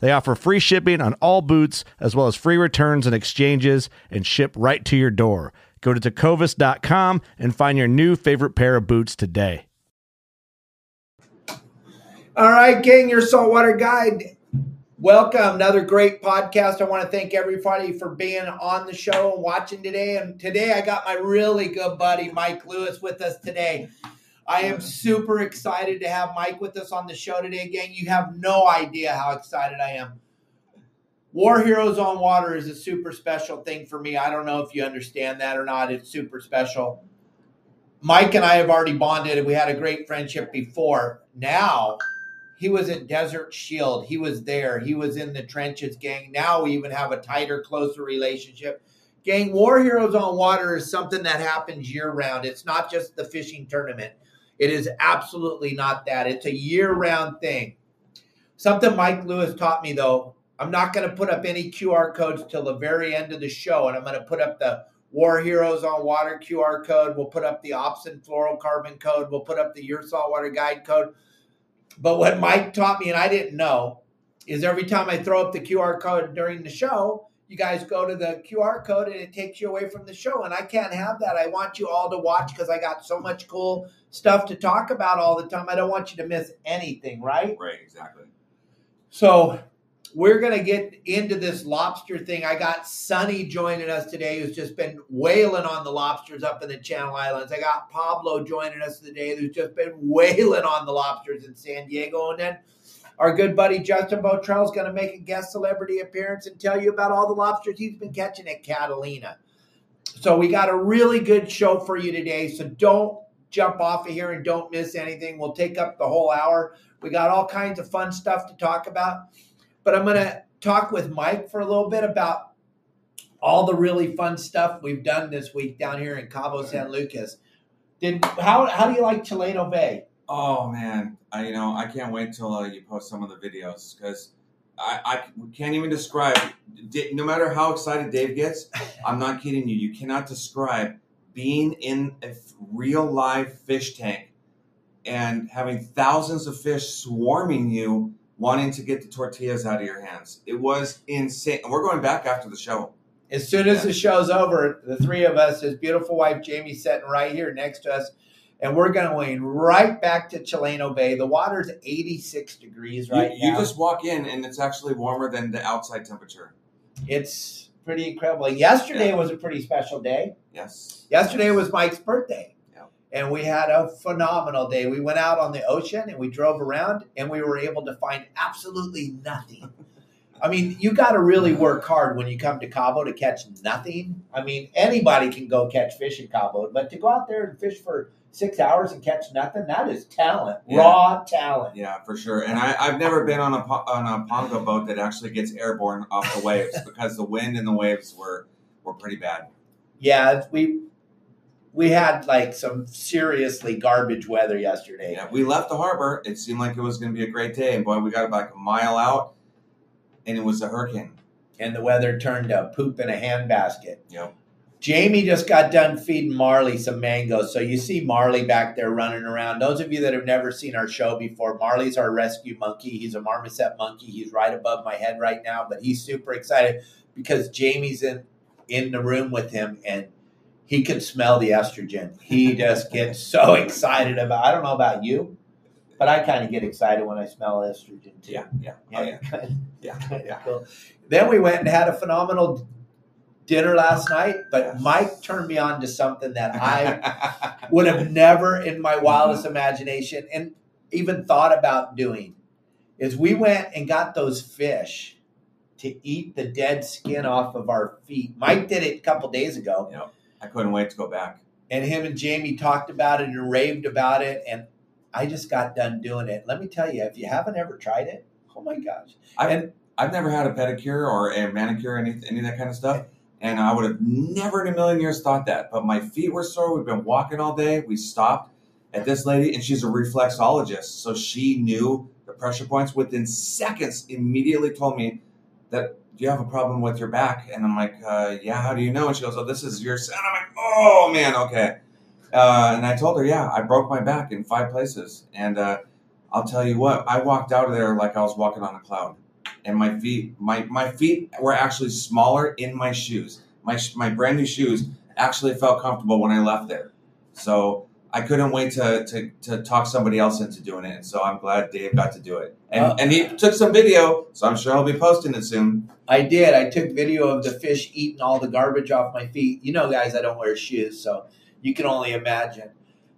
They offer free shipping on all boots, as well as free returns and exchanges, and ship right to your door. Go to tecovas.com and find your new favorite pair of boots today. All right, gang, your saltwater guide. Welcome. Another great podcast. I want to thank everybody for being on the show and watching today. And today I got my really good buddy, Mike Lewis, with us today. I am super excited to have Mike with us on the show today, gang. You have no idea how excited I am. War Heroes on Water is a super special thing for me. I don't know if you understand that or not. It's super special. Mike and I have already bonded and we had a great friendship before. Now, he was at Desert Shield. He was there. He was in the trenches, gang. Now we even have a tighter, closer relationship. Gang, War Heroes on Water is something that happens year round. It's not just the fishing tournament. It is absolutely not that. It's a year round thing. Something Mike Lewis taught me, though, I'm not going to put up any QR codes till the very end of the show, and I'm going to put up the War Heroes on Water QR code. We'll put up the Opsin fluorocarbon code. We'll put up the Your Saltwater Guide code. But what Mike taught me, and I didn't know, is every time I throw up the QR code during the show, you guys go to the QR code and it takes you away from the show. And I can't have that. I want you all to watch because I got so much cool stuff to talk about all the time. I don't want you to miss anything, right? Right, exactly. So we're going to get into this lobster thing. I got Sunny joining us today, who's just been wailing on the lobsters up in the Channel Islands. I got Pablo joining us today, who's just been wailing on the lobsters in San Diego. And then our good buddy Justin Botrell is going to make a guest celebrity appearance and tell you about all the lobsters he's been catching at Catalina. So we got a really good show for you today. So don't jump off of here and don't miss anything. We'll take up the whole hour. We got all kinds of fun stuff to talk about. But I'm going to talk with Mike for a little bit about all the really fun stuff we've done this week down here in Cabo San Lucas. Did how how do you like Chileno Bay? Oh man, I you know I can't wait till uh, you post some of the videos because I, I can't even describe. No matter how excited Dave gets, I'm not kidding you. You cannot describe being in a real live fish tank and having thousands of fish swarming you, wanting to get the tortillas out of your hands. It was insane. And We're going back after the show. As soon as the show's over, the three of us, his beautiful wife Jamie, sitting right here next to us and we're going to right back to Chileno Bay. The water's 86 degrees right you, you now. just walk in and it's actually warmer than the outside temperature. It's pretty incredible. Yesterday Yeah. was a pretty special day. Yes. Yesterday was Mike's birthday. Yeah. And we had a phenomenal day. We went out on the ocean and we drove around and we were able to find absolutely nothing. I mean, you got to really work hard when you come to Cabo to catch nothing. I mean, anybody can go catch fish in Cabo, but to go out there and fish for six hours and catch nothing, that is talent, Yeah. raw talent. Yeah, for sure. And I, I've never been on a on a pongo boat that actually gets airborne off the waves because the wind and the waves were were pretty bad. Yeah, we we had like some seriously garbage weather yesterday. Yeah, we left the harbor. It seemed like it was going to be a great day, and boy, we got about a mile out, and it was a hurricane. and the weather turned to poop in a handbasket. Yep. Jamie just got done feeding Marley some mangoes. So you see Marley back there running around. Those of you that have never seen our show before, Marley's our rescue monkey. He's a marmoset monkey. He's right above my head right now, but he's super excited because Jamie's in in the room with him and he can smell the estrogen. He just gets so excited about I don't know about you, but I kind of get excited when I smell estrogen too. Yeah, yeah, oh, yeah, yeah, yeah. Cool. Then we went and had a phenomenal dinner last night, but Mike turned me on to something that I would have never in my mm-hmm. wildest imagination and even thought about doing. Is we went and got those fish to eat the dead skin off of our feet. Mike did it a couple days ago. Yep. I couldn't wait to go back. and him and Jamie talked about it and raved about it, and I just got done doing it. Let me tell you, if you haven't ever tried it, oh my gosh! I've, And- I've never had a pedicure or a manicure, any any of that kind of stuff, and I would have never in a million years thought that. But my feet were sore. We've been walking all day. We stopped at this lady, and she's a reflexologist, so she knew the pressure points within seconds. Immediately told me that. You have a problem with your back? And I'm like, uh, yeah. How do you know? And she goes, oh, this is your. And I'm like, oh man, okay. Uh, and I told her, yeah, I broke my back in five places, and uh, I'll tell you what, I walked out of there like I was walking on a cloud, and my feet, my my feet were actually smaller in my shoes. My my brand new shoes actually felt comfortable when I left there, so I couldn't wait to to, to talk somebody else into doing it. And so I'm glad Dave got to do it, and Uh, and he took some video, so I'm sure he'll be posting it soon. I did. I took video of the fish eating all the garbage off my feet. You know, guys, I don't wear shoes, so you can only imagine.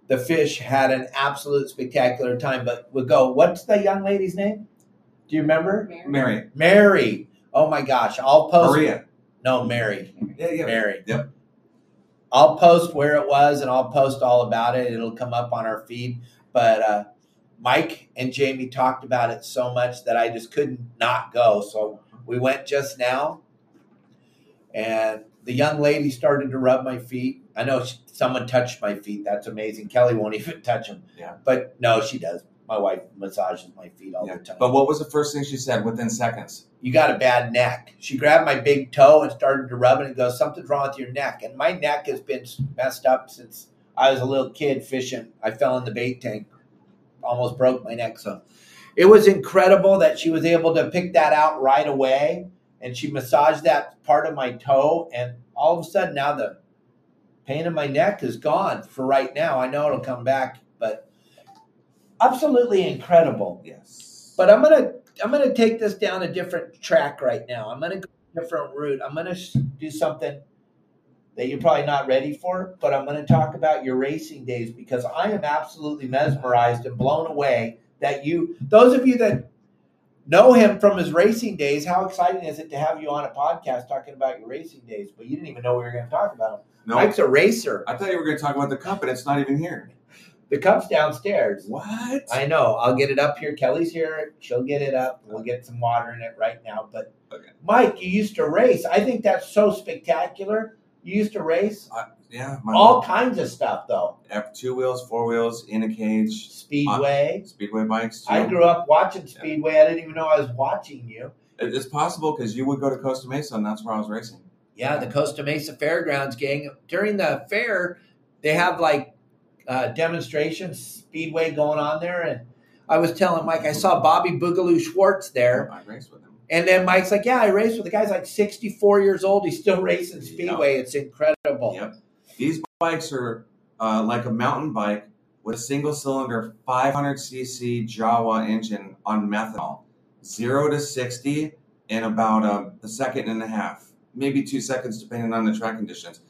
The fish had an absolute spectacular time. But we'll go. What's the young lady's name? Do you remember? Mary, Mary. Oh my gosh! I'll post. Maria, No, Mary. yeah, yeah, Mary. Yep. I'll post where it was and I'll post all about it. It'll come up on our feed. But uh, Mike and Jamie talked about it so much that I just couldn't not go. So we went just now, and the young lady started to rub my feet. I know she, someone touched my feet. That's amazing. Kelly won't even touch them. Yeah. But no, she does. My wife massages my feet all Yeah. the time. But what was the first thing she said within seconds? you got a bad neck. She grabbed my big toe and started to rub it and goes, Something's wrong with your neck. And my neck has been messed up since I was a little kid fishing. I fell in the bait tank, almost broke my neck. So it was incredible that she was able to pick that out right away. And she massaged that part of my toe. And all of a sudden, now the pain in my neck is gone for right now. I know it'll come back, but absolutely incredible. Yes. But I'm gonna I'm gonna take this down a different track right now. I'm gonna go a different route. I'm gonna do something that you're probably not ready for, but I'm gonna talk about your racing days because I am absolutely mesmerized and blown away that you those of you that know him from his racing days, how exciting is it to have you on a podcast talking about your racing days? But you didn't even know we were gonna talk about him. no, Mike's a racer. I thought you were going to talk about the cup, and it's not even here. The cup's downstairs. What? I know. I'll get it up here. Kelly's here. She'll get it up. We'll get some water in it right now. But Okay. Mike, you used to race. I think that's so spectacular. You used to race yeah, my all kinds of stuff though. Two wheels, four wheels, in a cage, Speedway. speedway bikes. Too. I grew up watching Speedway. I didn't even know I was watching you. It's possible because you would go to Costa Mesa, and that's where I was racing. Yeah, the Costa Mesa Fairgrounds gang. During the fair, they have like uh, demonstrations, Speedway going on there. And I was telling Mike, I saw Bobby Boogaloo Schwartz there. I raced with him. And then Mike's like, "Yeah, I raced with the guy's like 64 years old. He's still racing speedway. It's incredible." Yep. These bikes are uh, like a mountain bike with a single cylinder 500cc Jawa engine on methanol, zero to 60 in about a, a second and a half, maybe two seconds, depending on the track conditions.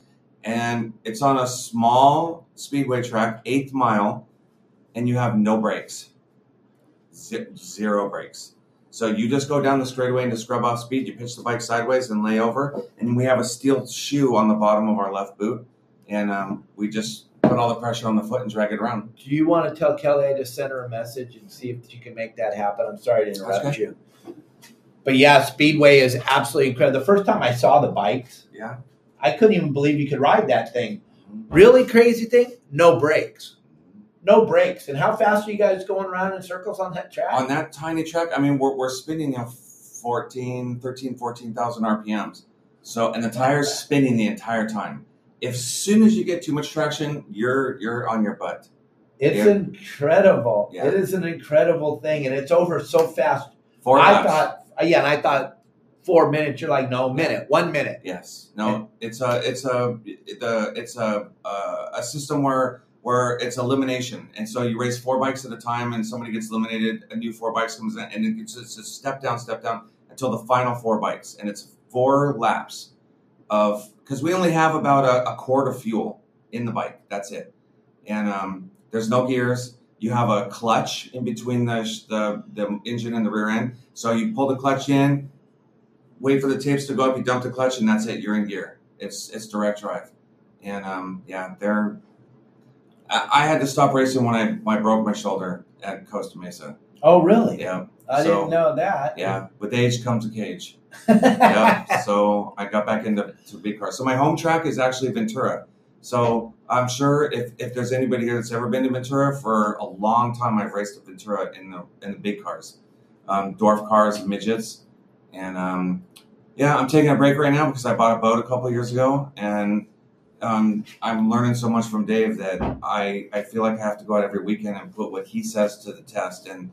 And it's on a small speedway track, eighth mile, and you have no brakes, Ze- zero brakes. So you just go down the straightaway into scrub off speed. You pitch the bike sideways and lay over, and we have a steel shoe on the bottom of our left boot, and um, we just put all the pressure on the foot and drag it around. Do you want to tell Kelly I just sent her a message and see if she can make that happen? I'm sorry to interrupt Okay. you. But yeah, Speedway is absolutely incredible. The first time I saw the bikes, Yeah. I couldn't even believe you could ride that thing. Really crazy thing? No brakes. No brakes. And how fast are you guys going around in circles on that track? On that tiny track, I mean, we're, we're spinning you know, 14, 13, 14,000 RPMs. So, and the tire's spinning the entire time. If soon as you get too much traction, you're you're on your butt. it's Yeah. incredible. Yeah. It is an incredible thing, and it's over so fast. Four I laps. thought, yeah, and I thought four minutes. You're like, no, minute, one minute. Yes. No. It's a. It's a. The. It's a. Uh, a system where where it's elimination, and so you race four bikes at a time, and somebody gets eliminated. A new four bikes comes in, and it's just a step down, step down until the final four bikes, and it's four laps of because we only have about a, a quart of fuel in the bike. That's it, and um, there's no gears. You have a clutch in between the, the the engine and the rear end. So you pull the clutch in, wait for the tapes to go up. You dump the clutch, and that's it. You're in gear. It's it's direct drive, and um, yeah, they're. I, I had to stop racing when I, when I broke my shoulder at Costa Mesa. Oh, really? Yeah, I so- didn't know that. yeah. With age comes a cage. yeah. So I got back into to big cars. So my home track is actually Ventura. So I'm sure if, if there's anybody here that's ever been to Ventura, for a long time I've raced at Ventura in the in the big cars, um, dwarf cars, midgets, and um, yeah, I'm taking a break right now because I bought a boat a couple years ago, and um, I'm learning so much from Dave that I I feel like I have to go out every weekend and put what he says to the test, and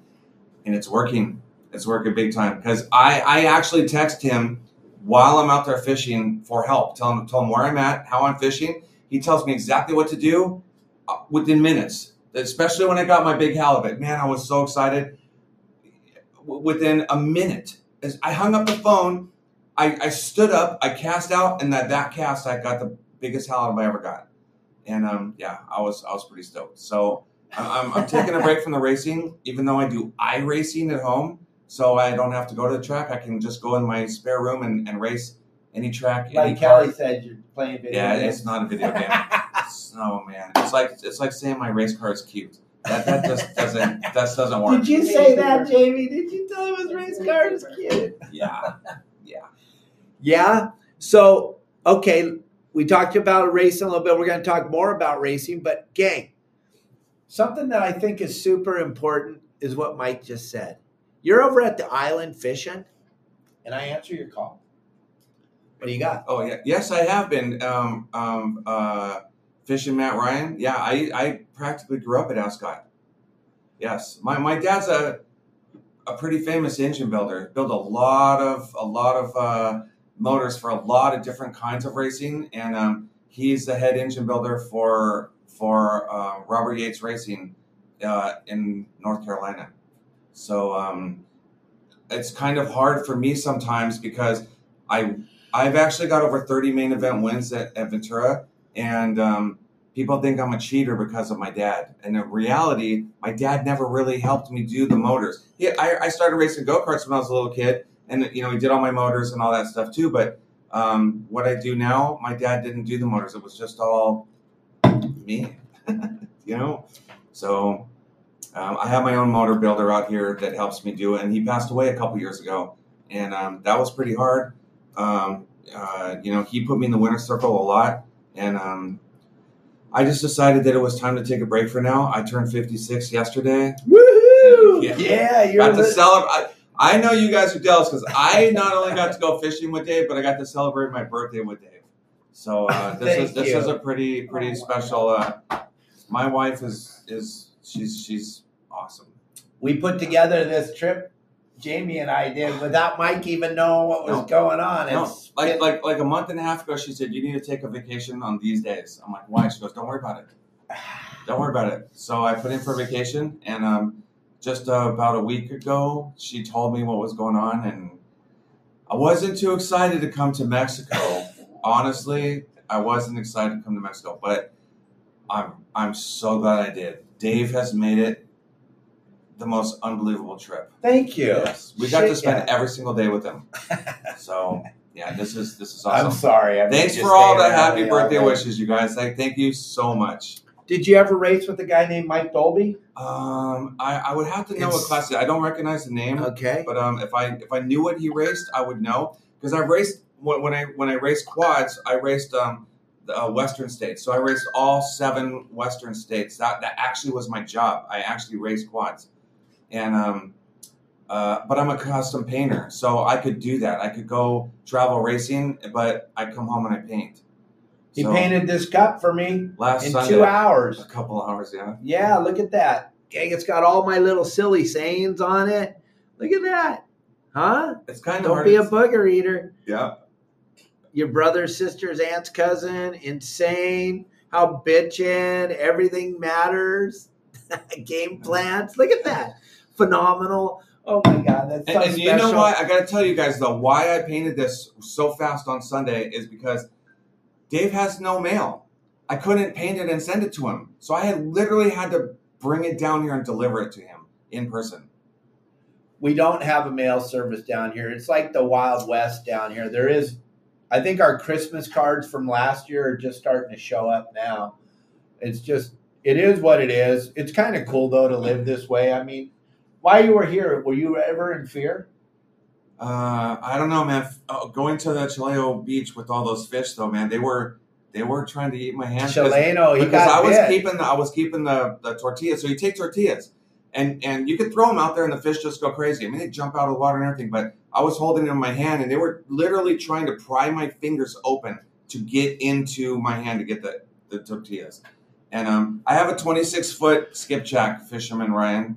and it's working. It's working big time because I, I actually text him while I'm out there fishing for help. Tell him tell him where I'm at, how I'm fishing. He tells me exactly what to do uh, within minutes. Especially when I got my big halibut, man, I was so excited. Within a minute, as I hung up the phone, I, I stood up, I cast out, and that that cast I got the biggest halibut I ever got. And um, yeah, I was I was pretty stoked. So I'm, I'm, I'm taking a break from the racing, even though I do i racing at home so I don't have to go to the track. I can just go in my spare room and, and race any track, any Like car. Kelly said, you're playing video Yeah, games. it's not a video game. It's- oh man, it's like it's like saying my race car is cute. That that just doesn't that doesn't work. Did you say that, Jamie? Did you tell him his race car is cute? Yeah, yeah, Yeah. So, okay, we talked about racing a little bit. We're going to talk more about racing, but gang, something that I think is super important is what Mike just said. You're over at the island fishing, and I answer your call. What do you got? Oh yeah, yes, I have been um, um, uh, fishing Matt Ryan. Yeah, I, I practically grew up at Ascot. Yes, my, my dad's a a pretty famous engine builder. Built a lot of a lot of uh, motors for a lot of different kinds of racing, and um, he's the head engine builder for for uh, Robert Yates Racing uh, in North Carolina. So um, it's kind of hard for me sometimes because I I've actually got over 30 main event wins at, at Ventura, and um, people think I'm a cheater because of my dad. And in reality, my dad never really helped me do the motors. He, I, I started racing go karts when I was a little kid, and you know he did all my motors and all that stuff too. But um, what I do now, my dad didn't do the motors. It was just all me, you know. So um, I have my own motor builder out here that helps me do it, and he passed away a couple years ago, and um, that was pretty hard. Um, uh, you know, he put me in the winner's circle a lot, and um, I just decided that it was time to take a break for now. I turned 56 yesterday. Woohoo! Yeah. Yeah, you're got to celebrate. I, I know you guys are jealous because I not only got to go fishing with Dave, but I got to celebrate my birthday with Dave. So uh, this is this you. is a pretty pretty special. Uh, my wife is is she's she's awesome. we put together this trip. Jamie and I did without Mike even knowing what was No. going on. No, It's like been- like like a month and a half ago, she said you need to take a vacation on these days. I'm like, why? She goes, don't worry about it. Don't worry about it. So I put in for vacation, and um, just uh, about a week ago, she told me what was going on, and I wasn't too excited to come to Mexico. Honestly, I wasn't excited to come to Mexico, but I'm I'm so glad I did. Dave has made it the most unbelievable trip. Thank you. Yes, we got to spend yeah. every single day with him. So yeah, this is this is awesome. I'm sorry. I Thanks for all the happy birthday day. wishes, you guys. Like, thank you so much. Did you ever race with a guy named Mike Dolby? Um, I, I would have to know It's- what class. I don't recognize the name, Okay. but um, if I if I knew what he raced, I would know because I've raced when, when I when I raced quads, I raced um the uh, Western states. So I raced all seven Western states. That that actually was my job. I actually raced quads, and um. Uh, but I'm a custom painter, so I could do that. I could go travel racing, but I come home and I paint. He So, painted this cup for me last in Sunday, two hours. a couple hours, yeah. Yeah, look at that. Gang, it's got all my little silly sayings on it. Look at that. Huh? It's kind of Don't hard. be a booger eater. yeah. Your brother, sister's, aunt's cousin, insane. How bitchin', everything matters. Game plans. Look at that. Phenomenal. Oh my god, that's so And, and you know what? I got to tell you guys though, why I painted this so fast on Sunday is because Dave has no mail. I couldn't paint it and send it to him, so I had literally had to bring it down here and deliver it to him in person. we don't have a mail service down here. It's like the Wild West down here. There is, I think our Christmas cards from last year are just starting to show up now. It's just, it is what it is. It's kind of cool though to live this way. I mean, while you were here, were you ever in fear? Uh, I don't know, man. Oh, going to the Chileo beach with all those fish, though, man, they were they were trying to eat my hand. Chileno, because got I was bit. keeping the, I was keeping the, the tortillas. So you take tortillas, and and you could throw them out there, and the fish just go crazy. I mean, they jump out of the water and everything. But I was holding them in my hand, and they were literally trying to pry my fingers open to get into my hand to get the, the tortillas. And um, I have a 26 foot skipjack fisherman, Ryan.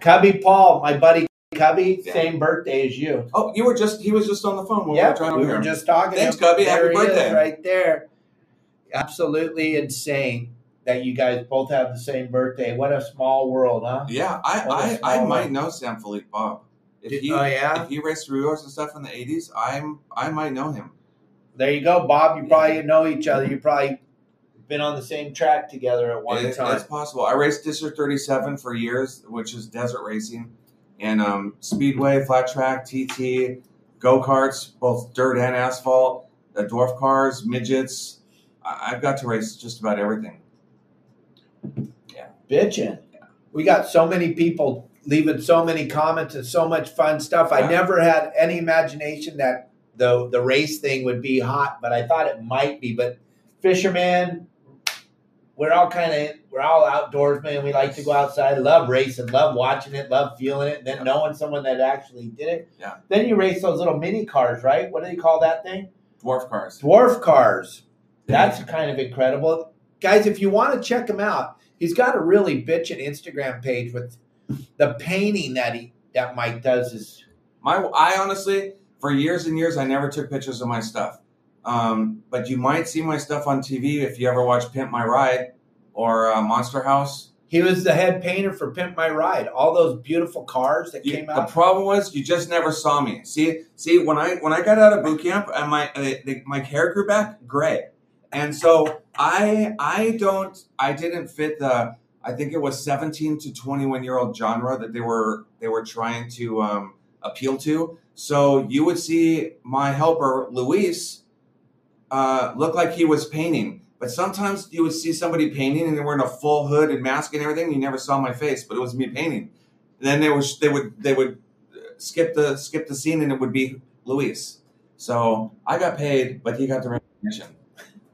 Cubby Paul, my buddy Cubby, Yeah. same birthday as you. Oh, you were just he was just on the phone when we yeah, were trying to we were just talking. Thanks, Cubby. Happy birthday. right there. Absolutely insane that you guys both have the same birthday. What a small world, huh? Yeah, I I, I might know Sam Philippe Bob. If Did- he oh yeah, if he raced Ruos and stuff in the 80s, I'm I might know him. there you go, Bob. You probably know each other. You probably been on the same track together at one It- time. It's possible. I raced District 37 for years, which is desert racing, and um, speedway, flat track, TT, go karts, both dirt and asphalt, the dwarf cars, midgets. I- I've got to race just about everything. Bitching. We got so many people leaving so many comments and so much fun stuff. I never had any imagination that the the race thing would be hot, but I thought it might be. But fisherman, we're all kind of we're all outdoors, man. We like to go outside, love racing, love watching it, love feeling it, and then Yeah. knowing someone that actually did it. Yeah. Then you race those little mini cars, right? What do they call that thing? Dwarf cars. dwarf cars. That's kind of incredible. Guys, if you want to check them out, he's got a really bitchin' Instagram page with the painting that he that Mike does is My, I honestly, for years and years, I never took pictures of my stuff. Um, but you might see my stuff on TV if you ever watch Pimp My Ride or uh, Monster House. he was the head painter for Pimp My Ride. All those beautiful cars that You- came out. the problem was you just never saw me. See, see when I when I got out of boot camp and my uh, the, my hair grew back gray, and so I I don't I didn't fit the I think it was seventeen to twenty one year old genre that they were they were trying to um, appeal to. So you would see my helper Luis uh, look like he was painting. But sometimes you would see somebody painting and they were in a full hood and mask and everything. You never saw my face, but it was me painting. And then they were they would they would skip the skip the scene and it would be Luis. So I got paid, but he got the recognition.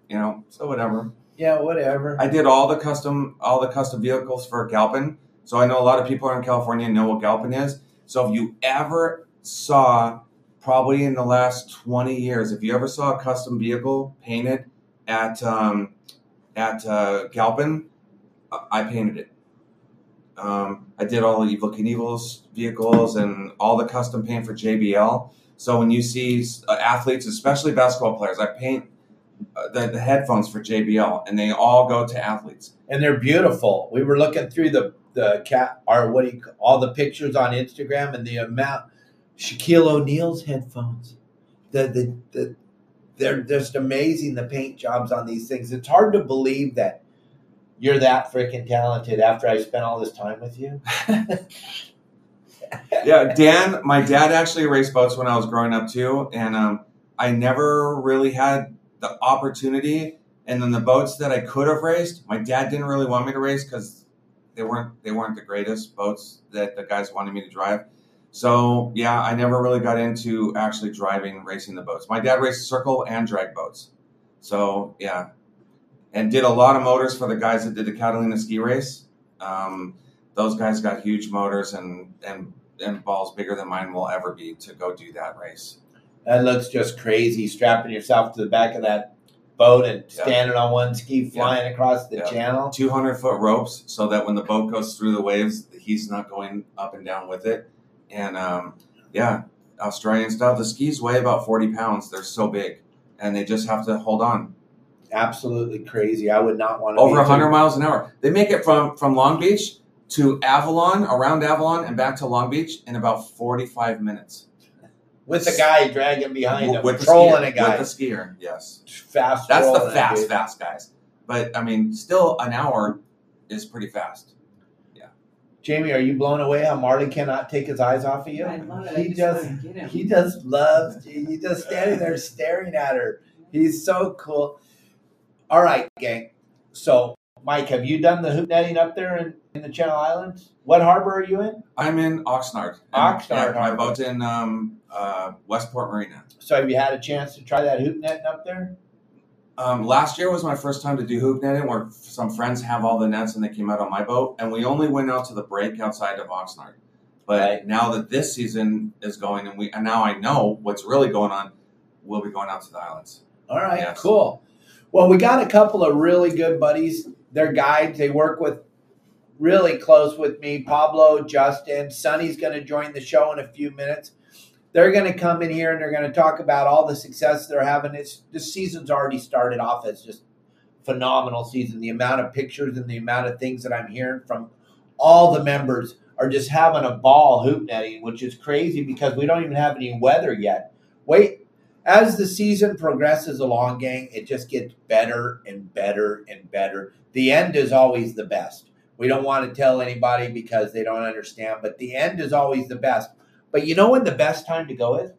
You know, so whatever. yeah, whatever. I did all the custom all the custom vehicles for Galpin. So I know a lot of people are in California know what Galpin is. So if you ever saw probably in the last 20 years, if you ever saw a custom vehicle painted at um, at uh, Galpin, I- painted it. Um, I did all the Evil Knievel's vehicles and all the custom paint for JBL. So when you see uh, athletes, especially basketball players, I paint the, the headphones for JBL, and they all go to athletes. and they're beautiful. We were looking through the the cat or what do you all the pictures on Instagram and the amount Shaquille O'Neal's headphones. The the the they're just amazing the paint jobs on these things. It's hard to believe that you're that freaking talented after I spent all this time with you. yeah, Dan, my dad actually raced boats when I was growing up too, and um, I never really had the opportunity. And then the boats that I could have raced, my dad didn't really want me to race because they weren't they weren't the greatest boats that the guys wanted me to drive. So yeah, I never really got into actually driving racing the boats. My dad raced circle and drag boats, so yeah, and did a lot of motors for the guys that did the Catalina ski race. Um, those guys got huge motors and and and balls bigger than mine will ever be to go do that race. That looks just crazy, strapping yourself to the back of that boat and Yeah. standing on one ski, flying across the Yeah. channel. 200 foot ropes so that when the boat goes through the waves, he's not going up and down with it. And um, yeah, Australian style. The skis weigh about 40 pounds. They're so big, and they just have to hold on. Absolutely crazy. I would not want to Over be 100 miles an hour. They make it from from Long Beach to Avalon, around Avalon, and back to Long Beach in about 45 minutes. With the guy dragging behind him, with the trolling skier, a guy. With the skier, yes. fast. That's the rolling that fast, fast guys. But I mean, still an hour is pretty fast. Yeah. Jamie, are you blown away how Marley cannot take his eyes off of you? I love it. I He just just wanna get him. he just loves you. He's just standing there staring at her. He's so cool. All right, gang. So, Mike, have you done the hoop netting up there in, in the Channel Islands? What harbor are you in? I'm in Oxnard. Oxnard Yeah, my boat's in um, uh, Westport Marina. So, have you had a chance to try that hoop netting up there? Um, last year was my first time to do hoop netting, where some friends have all the nets and they came out on my boat, and we only went out to the break outside of Oxnard. But Right. now that this season is going, and we and now I know what's really going on, we'll be going out to the islands. All right, Yes. cool. Well, we got a couple of really good buddies. They're guides. They work with really close with me. Pablo, Justin, Sonny's going to join the show in a few minutes. They're going to come in here and they're going to talk about all the success they're having. It's this season's already started off as just phenomenal season. The amount of pictures and the amount of things that I'm hearing from all the members are just having a ball hoop netting, which is crazy because we don't even have any weather yet. Wait, as the season progresses along, gang, it just gets better and better and better. The end is always the best. We don't want to tell anybody because they don't understand, but the end is always the best. But you know when the best time to go is?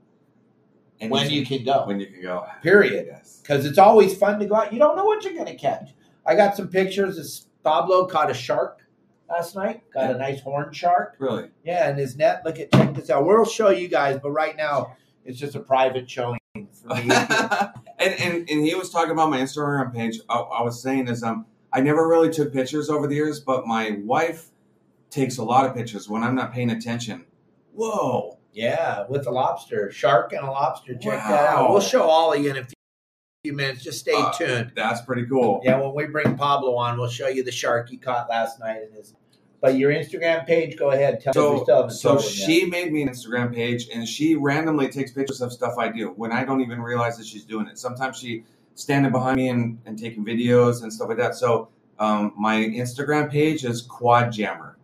And when you can go. when you can go. Period. Yes. Because it's always fun to go out. You don't know what you're going to catch. I got some pictures. of Pablo caught a shark last night. Got a nice horn shark. Really. Yeah, and his net. Look at check this out. We'll show you guys, but right now it's just a private showing for me. and, and and he was talking about my Instagram page. I, I was saying is um I never really took pictures over the years, but my wife takes a lot of pictures when I'm not paying attention. Whoa! yeah, with a lobster, shark and a lobster. Check that out. We'll show all of you in a few minutes. Just stay Uh, tuned. That's pretty cool. Yeah, when we bring Pablo on, we'll show you the shark he caught last night in his. But your Instagram page, go ahead. Tell us. We So, still haven't so told them yet. she made me an Instagram page, and she randomly takes pictures of stuff I do when I don't even realize that she's doing it. Sometimes she standing behind me and, and taking videos and stuff like that. So um, my Instagram page is Quad Jammer,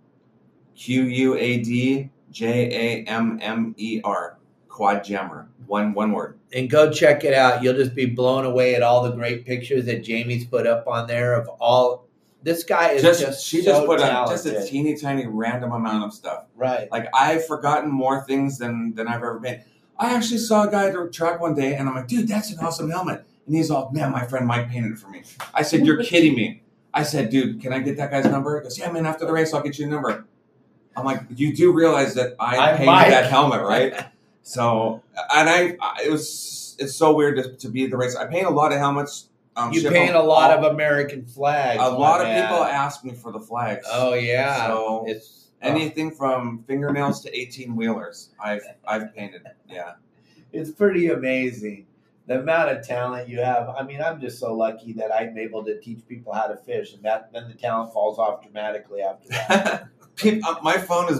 Q U A D J A M M E R, Quad Jammer, one one word. and go check it out. You'll just be blown away at all the great pictures that Jamie's put up on there of all. This guy is Just, just, she so just put talented. just a teeny tiny random amount of stuff. right. Like I've forgotten more things than than I've ever been. I actually saw a guy at the track one day, and I'm like, dude, that's an awesome helmet. And he's all, man, my friend Mike painted it for me. I said, you're kidding me. I said, dude, can I get that guy's number? He goes, yeah, man. After the race, I'll get you a number. I'm like, you do realize that I I'm painted Mike." that helmet, right? so, and I, I, it was, it's so weird to, to be at the race. I paint a lot of helmets. Um, You paint a lot all- of American flags. A lot of people ask me for the flags. Oh yeah. So, it's oh, Anything from fingernails to 18 wheelers, I've I've painted. Yeah. it's pretty amazing the amount of talent you have. I mean, I'm just so lucky that I'm able to teach people how to fish, and that then the talent falls off dramatically after that. Uh, my phone is.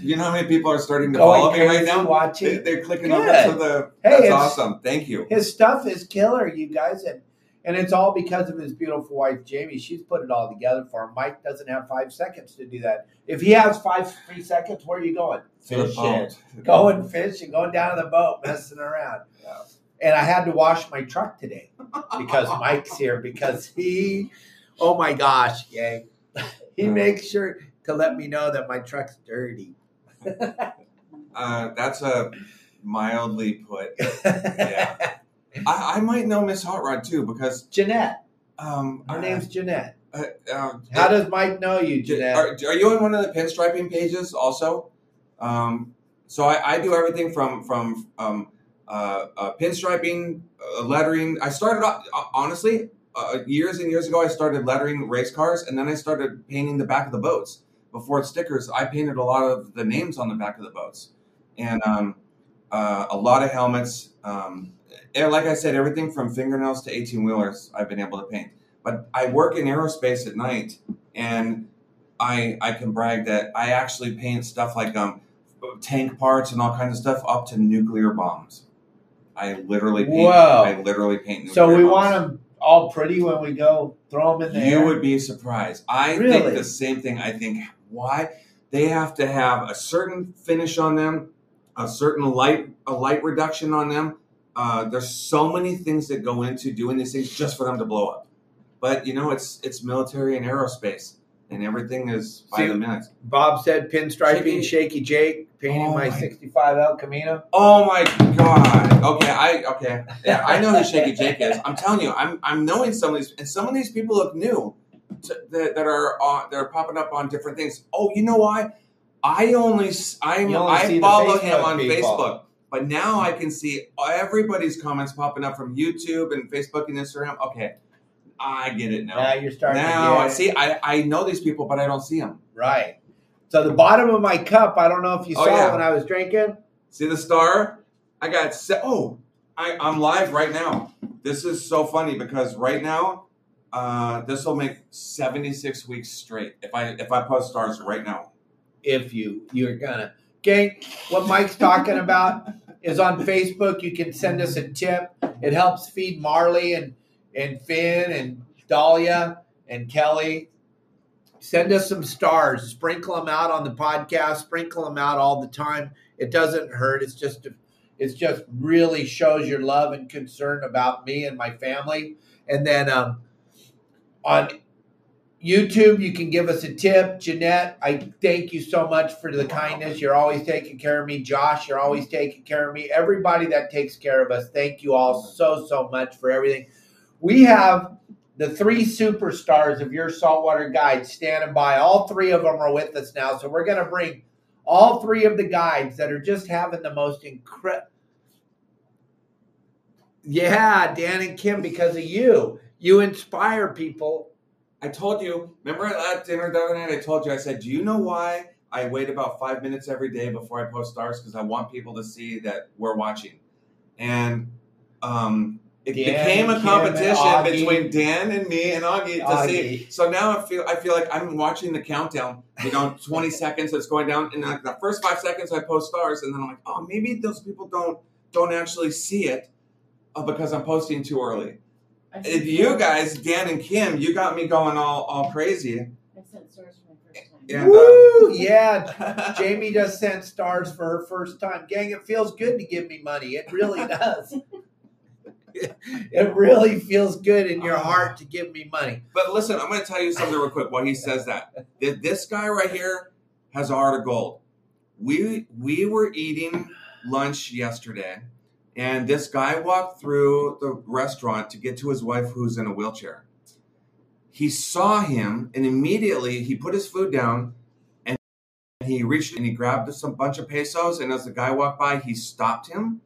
You know how many people are starting to Going follow me right now? They, watching. they're clicking Good. over to the. Hey, that's it's- awesome. Thank you. His stuff is killer, you guys, and and it's all because of his beautiful wife Jamie. She's put it all together for him. Mike doesn't have five seconds to do that. If he has five free seconds, where are you going? Fishing. Going fishing, going down to the boat, messing around. Yeah. And I had to wash my truck today because Mike's here because he, oh my gosh, gang, he makes sure to let me know that my truck's dirty. Uh, that's a mildly put. I, I might know Miss Hot Rod too because Jeanette, um, her uh, name's Jeanette. uh, uh, How does Mike know you, Jeanette? Are, are you on one of the pinstriping pages also? Um, so I, I do everything from from um, uh, uh, pinstriping, uh, lettering. I started off honestly uh, years and years ago. I started lettering race cars, and then I started painting the back of the boats. Before stickers, I painted a lot of the names on the back of the boats, and um, uh, a lot of helmets. Um, like I said, everything from fingernails to eighteen wheelers, I've been able to paint. But I work in aerospace at night, and I I can brag that I actually paint stuff like um tank parts and all kinds of stuff up to nuclear bombs. I literally paint. Whoa. I literally paint. so we bombs. want them all pretty when we go throw them in there. You air. would be surprised. I Really? think the same thing. I think Why? They have to have a certain finish on them, a certain light a light reduction on them. Uh, there's so many things that go into doing these things just for them to blow up. But you know, it's it's military and aerospace, and everything is by See, the minute. Bob said pinstriping, Shaky- Shaky Jake, painting Oh my my- 65 El Camino. Oh my god. Okay, I okay. Yeah, I know who Shaky Jake is. I'm telling you, I'm I'm knowing some of these, and some of these people look new to, that, that are on that are popping up on different things. Oh, you know why? I only I'm only I follow him on people. Facebook, but now I can see everybody's comments popping up from YouTube and Facebook and Instagram. Okay, I get it now. Now you're starting now to get I it. see. I I know these people, but I don't see them. Right. So the bottom of my cup, I don't know if you Oh, saw yeah. it when I was drinking. See the star? I got se- oh, I, I'm live right now. This is so funny because right now, uh, this will make 76 weeks straight if I if I post stars right now. If you you're gonna gang, what Mike's talking about is on Facebook. You can send us a tip. It helps feed Marley and and Finn and Dahlia and Kelly. Send us some stars. Sprinkle them out on the podcast. Sprinkle them out all the time. It doesn't hurt. It's just it's just really shows your love and concern about me and my family. And then um, on YouTube, you can give us a tip. Jeanette, I thank you so much for the kindness. You're always taking care of me. Josh, you're always taking care of me. Everybody that takes care of us, thank you all so, so much for everything. We have the three superstars of your saltwater guide standing by. All three of them are with us now. So we're going to bring all three of the guides that are just having the most incredible. Yeah, Dan and Kim, because of you. You inspire people I told you. Remember at dinner the other night? I told you. I said, "Do you know why I wait about five minutes every day before I post stars? Because I want people to see that we're watching." And um, it Dan, became a Kim, competition between Dan and me and Augie to Augie. see. So now I feel I feel like I'm watching the countdown. You know, 20 seconds it's going down, and like the first five seconds I post stars, and then I'm like, oh, maybe those people don't don't actually see it uh, because I'm posting too early. I And sent you guys, Dan and Kim, you got me going all all crazy. I sent stars for my first time. Uh, yeah. Woo! Yeah, Jamie just sent stars for her first time. Gang, it feels good to give me money. It really does. it really feels good in your heart to give me money. But listen, I'm going to tell you something real quick while he says that. Th- This guy right here has a heart of gold. We we were eating lunch yesterday, and this guy walked through the restaurant to get to his wife who's in a wheelchair. He saw him, and immediately he put his food down, and he reached and he grabbed some bunch of pesos. And as the guy walked by, he stopped him,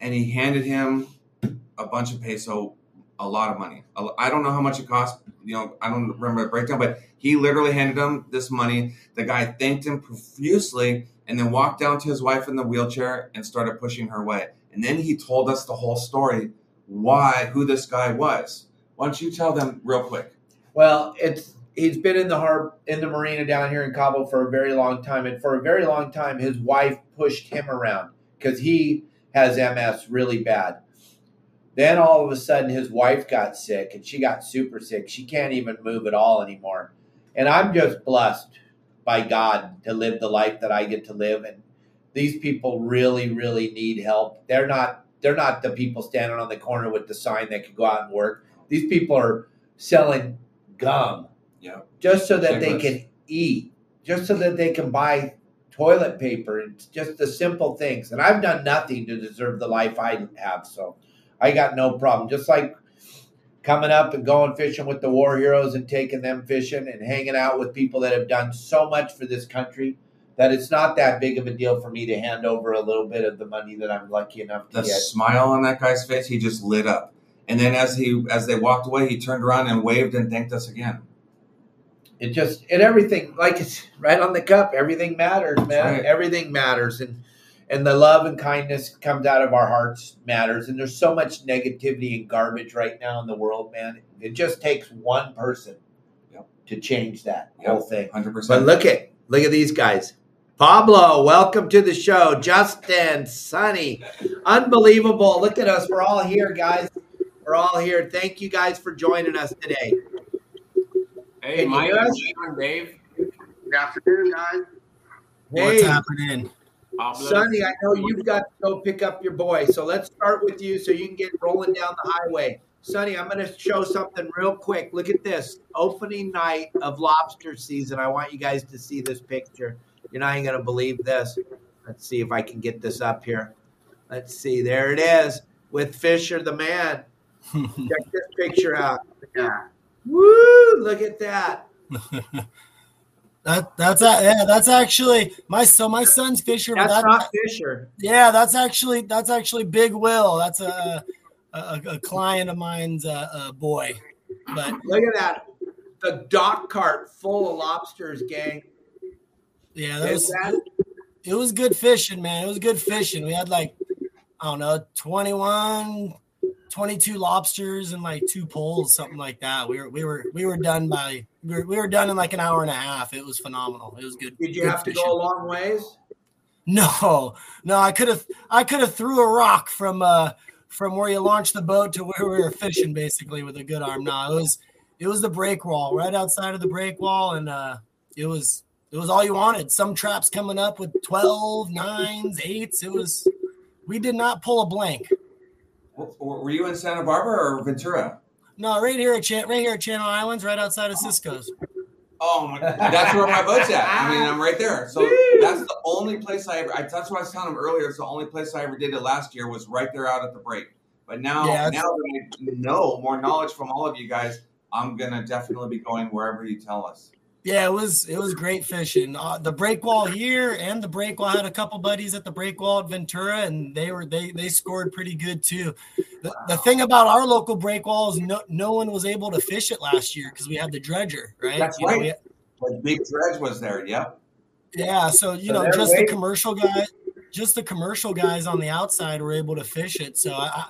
and he handed him a bunch of peso a lot of money. I don't know how much it cost. You know, I don't remember the breakdown, but he literally handed him this money. The guy thanked him profusely and then walked down to his wife in the wheelchair and started pushing her away. And then he told us the whole story, why, who this guy was. Why don't you tell them real quick? Well, it's he's been in the in the marina down here in Cabo for a very long time, and for a very long time, his wife pushed him around because he has MS really bad. Then all of a sudden, his wife got sick, and she got super sick. She can't even move at all anymore. And I'm just blessed by God to live the life that I get to live. And these people really, really need help. They're not they're not the people standing on the corner with the sign that could go out and work. These people are selling gum Yeah. just so that they can eat, just so that they can buy toilet paper and just the simple things. And I've done nothing to deserve the life I have, so I got no problem. Just like coming up and going fishing with the war heroes and taking them fishing and hanging out with people that have done so much for this country that it's not that big of a deal for me to hand over a little bit of the money that I'm lucky enough to The get. smile on that guy's face, he just lit up. And then as he as they walked away, he turned around and waved and thanked us again. it just and everything like it's right on the cup everything matters man right. everything matters and and the love and kindness comes out of our hearts matters and there's so much negativity and garbage right now in the world man it just takes one person Yep. to change that Yep. whole thing Hundred percent. but look at look at these guys Pablo, welcome to the show. Justin, Sonny, unbelievable. Look at us. We're all here, guys. We're all here. Thank you guys for joining us today. Hey, Can Mike, hear us? and Dave. Good afternoon, guys. What's Hey, happening? Sonny, I know you've got to go pick up your boy. So let's start with you so you can get rolling down the highway. Sonny, I'm going to show something real quick. Look at this opening night of lobster season. I want you guys to see this picture. You're not even going to believe this. Let's see if I can get this up here. Let's see. There it is with Fisher the man. Check this picture out. Yeah. Woo! Look at that. That that's yeah, that's actually my so my son's Fisher. That's that- not Fisher. yeah, that's actually that's actually Big Will. That's a a, a client of mine's uh, uh, boy. But Look at that. The dock cart full of lobsters, gang. Yeah, that was it was good fishing, man. It was good fishing. We had like I don't know 21, 22 lobsters and like two poles, something like that. We were we were we were done by we were, we were done in like an hour and a half. It was phenomenal. It was good. Did you good have to fishing. go a long ways? No, no, I could have I could have threw a rock from uh from where you launched the boat to where we were fishing basically with a good arm. No, it was it was the break wall right outside of the break wall and uh it was it was all you wanted. Some traps coming up with 12, nines, eights. It was we did not pull a blank. Were you in Santa Barbara or Ventura? No, right here at Chan- right here at Channel Islands, right outside of Cisco's. Oh my! That's where my boat's at. I mean, I'm right there. So that's the only place I ever. I, that's what I was telling him earlier. It's the only place I ever did it last year was right there out at the break. But now, Yeah, now that I know more knowledge from all of you guys, I'm gonna definitely be going wherever you tell us. Yeah, it was it was great fishing. Uh, the break wall here and the break wall I had a couple buddies at the break wall at Ventura, and they were they they scored pretty good too. The, the thing about our local break wall is no no one was able to fish it last year because we had the dredger, right? That's You know, right. we- The big dredge was there. Yep. yeah, so you So know, just the commercial guys, just the commercial guys on the outside were able to fish it. So I, I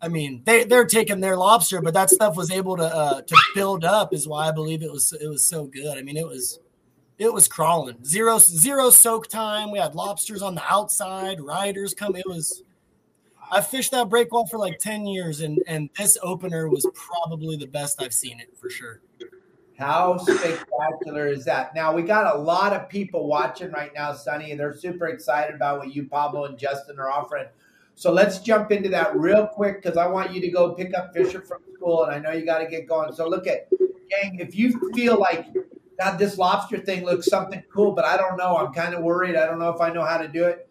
I mean, they they're taking their lobster, but that stuff was able to uh, to build up. Is why I believe it was it was so good. I mean, it was it was crawling zero zero soak time. We had lobsters on the outside, riders come. It was. I fished that break wall for like ten years, and and this opener was probably the best I've seen it for sure. How spectacular is that? Now we got a lot of people watching right now, Sonny, and they're super excited about what you, Pablo, and Justin are offering. So let's jump into that real quick because I want you to go pick up Fisher from school, and I know you got to get going. So look at, gang, if you feel like God, this lobster thing looks something cool, but I don't know. I'm kind of worried. I don't know if I know how to do it.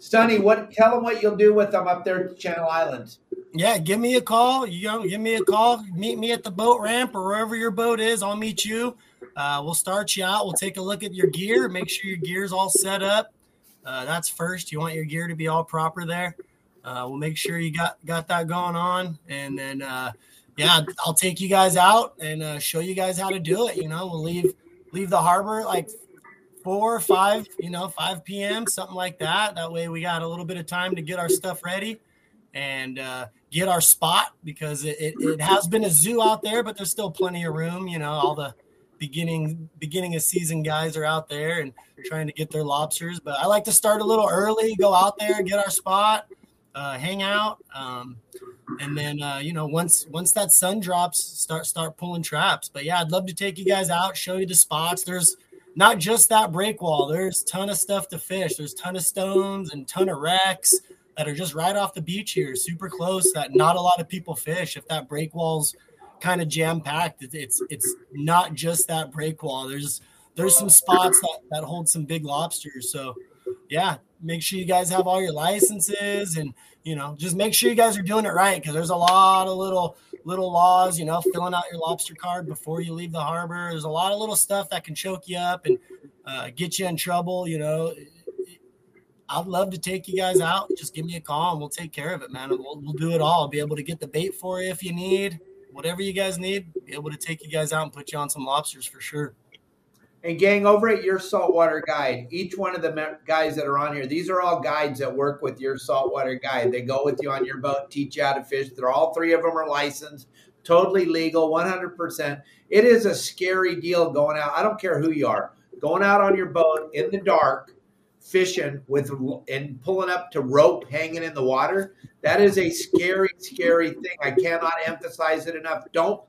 Sonny, what? Tell them what you'll do with them up there at Channel Islands. Yeah, give me a call. You know, give me a call. Meet me at the boat ramp or wherever your boat is. I'll meet you. Uh, we'll start you out. We'll take a look at your gear. Make sure your gear's all set up. Uh, that's first. You want your gear to be all proper there. Uh, we'll make sure you got got that going on, and then uh, yeah, I'll take you guys out and uh, show you guys how to do it. You know, we'll leave leave the harbor like four or five, you know, five p.m. something like that. That way, we got a little bit of time to get our stuff ready and uh, get our spot because it, it, it has been a zoo out there, but there's still plenty of room. You know, all the beginning beginning of season guys are out there and trying to get their lobsters. But I like to start a little early, go out there, get our spot, uh, hang out, um, and then uh, you know once once that sun drops, start start pulling traps. But yeah, I'd love to take you guys out, show you the spots. There's not just that break wall. There's ton of stuff to fish. There's ton of stones and ton of wrecks that are just right off the beach here, super close. That not a lot of people fish. If that break wall's kind of jam packed, it's it's not just that break wall. There's there's some spots that that hold some big lobsters. So yeah, make sure you guys have all your licenses and you know just make sure you guys are doing it right because there's a lot of little little laws. You know, filling out your lobster card before you leave the harbor. There's a lot of little stuff that can choke you up and uh, get you in trouble. You know. I'd love to take you guys out. Just give me a call and we'll take care of it, man. We'll, we'll do it all. I'll be able to get the bait for you if you need whatever you guys need. Be able to take you guys out and put you on some lobsters for sure. And gang, over at your saltwater guide, each one of the guys that are on here, these are all guides that work with your saltwater guide. They go with you on your boat, teach you how to fish. They're all three of them are licensed, totally legal, 100%. It is a scary deal going out. I don't care who you are, going out on your boat in the dark, fishing with and pulling up to rope hanging in the water. That is a scary, scary thing. I cannot emphasize it enough. Don't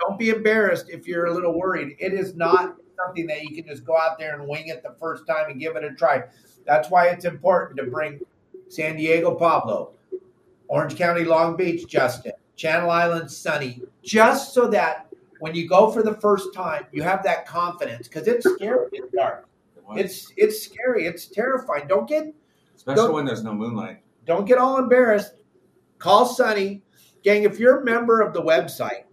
don't be embarrassed if you're a little worried. It is not something that you can just go out there and wing it the first time and give it a try. That's why it's important to bring San Diego Pablo, Orange County Long Beach Justin, Channel Islands Sonny, just so that when you go for the first time, you have that confidence because it's scary in the dark. It's it's scary. It's terrifying. Don't get especially don't- when there's no moonlight. don't get all embarrassed. Call Sonny, Gang, if you're a member of the website,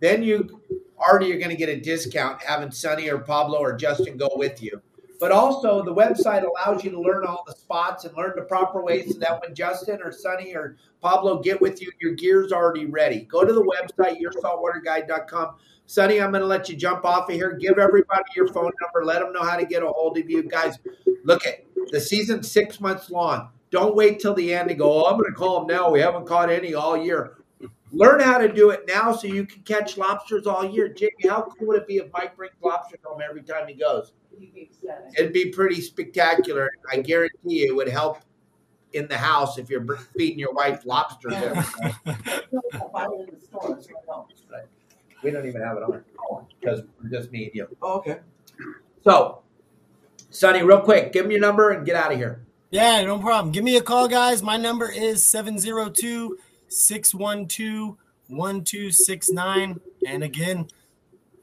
then you already you're going to get a discount having Sonny or Pablo or Justin go with you. But also, the website allows you to learn all the spots and learn the proper ways so that when Justin or Sonny or Pablo get with you, your gear's already ready. Go to the website, yoursaltwaterguide.com. Sonny, I'm going to let you jump off of here. Give everybody your phone number. Let them know how to get a hold of you. Guys, look at the season's six months long. Don't wait till the end to go, oh, I'm going to call them now. We haven't caught any all year. Learn how to do it now so you can catch lobsters all year. Jamie, how cool would it be if Mike brings lobsters home every time he goes? You'd be ecstatic. It'd be pretty spectacular. I guarantee you it would help in the house if you're feeding your wife lobsters. every night. I'll buy it in the store, so I don't. We don't even have it on because we're just me and you. Oh, okay. So, Sonny, real quick, give me your number and get out of here. Yeah, no problem. Give me a call, guys. My number is 702 612 1269. And again,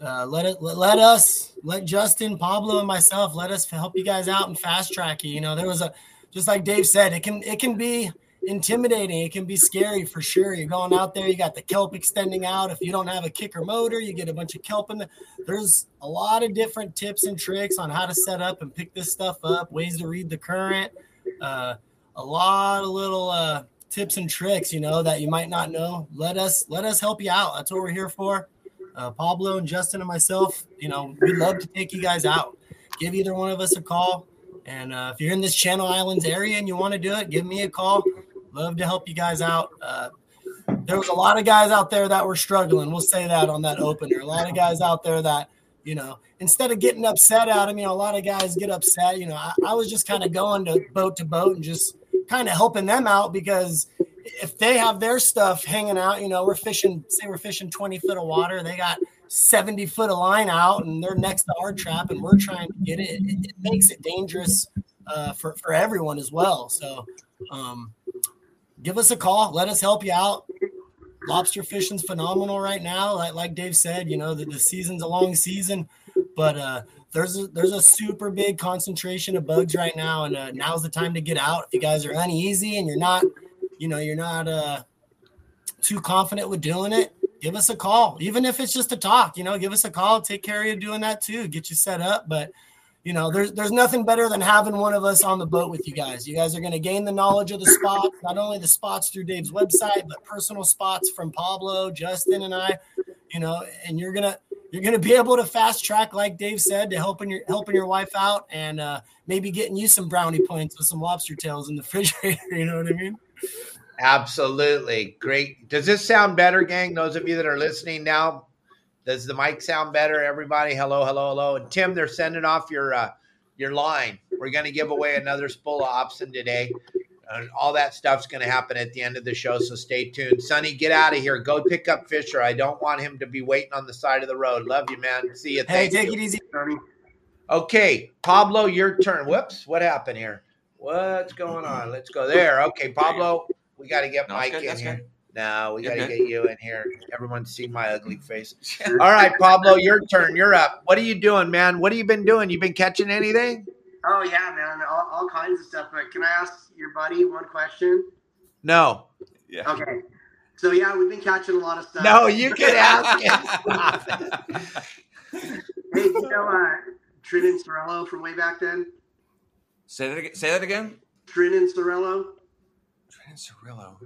uh, let it let, us let Justin, Pablo, and myself let us help you guys out and fast track you. You know, there was a just like Dave said, it can it can be intimidating. It can be scary for sure. You're going out there, you got the kelp extending out. If you don't have a kicker motor, you get a bunch of kelp in the. There's a lot of different tips and tricks on how to set up and pick this stuff up, ways to read the current, uh, a lot of little uh, tips and tricks, you know, that you might not know. Let us let us help you out. That's what we're here for. Uh, Pablo and Justin and myself, you know, we'd love to take you guys out. Give either one of us a call. And uh, if you're in this Channel Islands area and you want to do it, give me a call. Love to help you guys out. Uh, there was a lot of guys out there that were struggling. We'll say that on that opener. A lot of guys out there that, you know, instead of getting upset at him, you know, a lot of guys get upset. You know, I, I was just kind of going to boat to boat and just kind of helping them out because if they have their stuff hanging out, you know, we're fishing, say we're fishing 20 foot of water, they got 70 foot of line out and they're next to our trap and we're trying to get it. It, it makes it dangerous uh, for, for everyone as well. So, um, give us a call. Let us help you out. Lobster fishing's phenomenal right now. Like, like Dave said, you know, the, the season's a long season, but uh, there's a, there's a super big concentration of bugs right now, and uh, now's the time to get out. If you guys are uneasy and you're not, you know, you're not uh, too confident with doing it, give us a call. Even if it's just a talk, you know, give us a call. Take care of doing that too. Get you set up, but you know, there's there's nothing better than having one of us on the boat with you guys. You guys are going to gain the knowledge of the spots, not only the spots through Dave's website, but personal spots from Pablo, Justin, and I. You know, and you're gonna you're gonna be able to fast track, like Dave said, to helping your helping your wife out, and uh, maybe getting you some brownie points with some lobster tails in the refrigerator. You know what I mean? Absolutely. Great. Does this sound better, gang? Those of you that are listening now, does the mic sound better? Everybody, hello, hello, hello. And Tim, they're sending off your uh, your line. We're going to give away another spool of Opsin today. And all that stuff's going to happen at the end of the show, so stay tuned. Sonny, get out of here. Go pick up Fisher. I don't want him to be waiting on the side of the road. Love you, man. See you. Hey, take you. it easy, Tony. Okay, Pablo, your turn. Whoops, what happened here? What's going on? Let's go there. Okay, Pablo, we got to get No, Mike good, in here. good. No, we got to get you in here. Everyone see my ugly face. All right, Pablo, your turn. You're up. What are you doing, man? What have you been doing? You been catching anything? Oh yeah, man, all, all kinds of stuff. But can I ask your buddy one question? No. Yeah. Okay. So yeah, we've been catching a lot of stuff. No, you can ask it. Stop it. Hey, you know uh, Trin and Sorello from way back then? say that again. Say that again. Trin and Sorello, Trent Cirillo.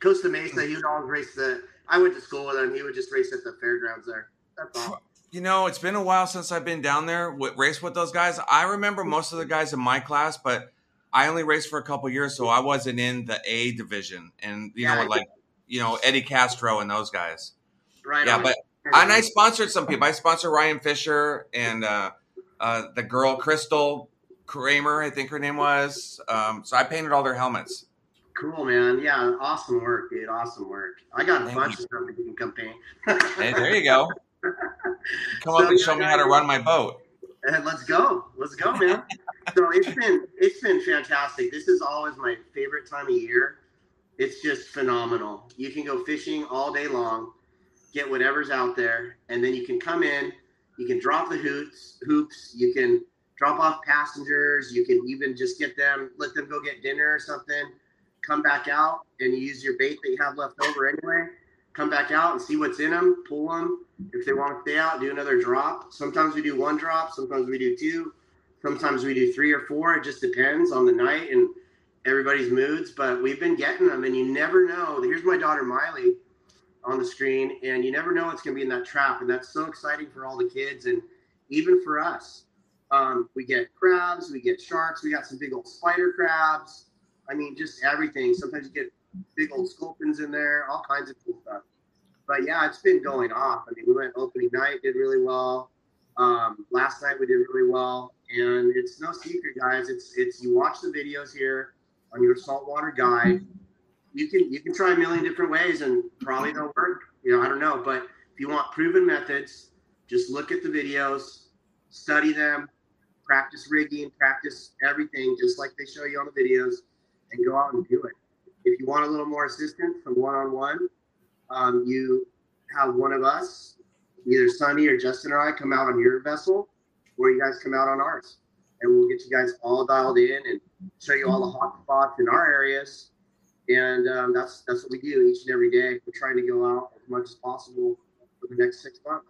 Costa Mesa. He would always race the. I went to school with him. He would just race at the fairgrounds there. That's all. You know, it's been a while since I've been down there with race with those guys. I remember most of the guys in my class, but I only raced for a couple years, so I wasn't in the A division. And you know, Yeah. with like you know Eddie Castro and those guys. Right. Yeah, on. but and I sponsored some people. I sponsored Ryan Fisher and uh, uh, the girl Crystal Kramer, I think her name was. Um, so I painted all their helmets. Cool, man. Yeah, awesome work, dude. Awesome work. I got a Thank bunch you. of stuff that you can come paint. Hey, there you go. Come up So, and show me how to run my boat. And let's go. Let's go, man. so it's been it's been fantastic. This is always my favorite time of year. It's just phenomenal. You can go fishing all day long, get whatever's out there, and then you can come in. You can drop the hoops. Hoops. You can drop off passengers. You can even just get them, let them go get dinner or something. Come back out and use your bait that you have left over anyway. Come back out and see what's in them. Pull them. If they want to stay out, do another drop. Sometimes we do one drop. Sometimes we do two. Sometimes we do three or four. It just depends on the night and everybody's moods. But we've been getting them, and you never know. Here's my daughter Miley on the screen, and you never know what's going to be in that trap, and that's so exciting for all the kids and even for us. Um, we get crabs, we get sharks, we got some big old spider crabs. I mean, just everything. Sometimes you get big old sculpins in there, all kinds of cool stuff. But yeah, it's been going off. I mean, we went opening night, did really well. Um, last night we did really well, and it's no secret, guys. It's it's you watch the videos here on your saltwater guide. You can you can try a million different ways, and probably don't work. You know, I don't know, but if you want proven methods, just look at the videos, study them, practice rigging, practice everything, just like they show you on the videos, and go out and do it. If you want a little more assistance from one-on-one, um, you have one of us, either Sonny or Justin or I, come out on your vessel, or you guys come out on ours, and we'll get you guys all dialed in and show you all the hot spots in our areas. And um, that's that's what we do each and every day. We're trying to go out as much as possible for the next six months.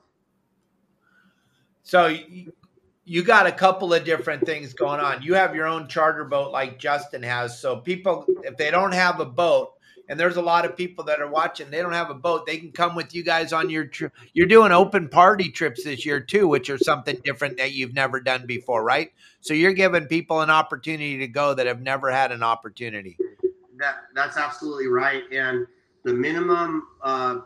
So you, got a couple of different things going on. You have your own charter boat like Justin has. So people, if they don't have a boat, and there's a lot of people that are watching, they don't have a boat, they can come with you guys on your trip. You're doing open party trips this year too, which are something different that you've never done before, right? So you're giving people an opportunity to go that have never had an opportunity. That that's absolutely right. And the minimum uh,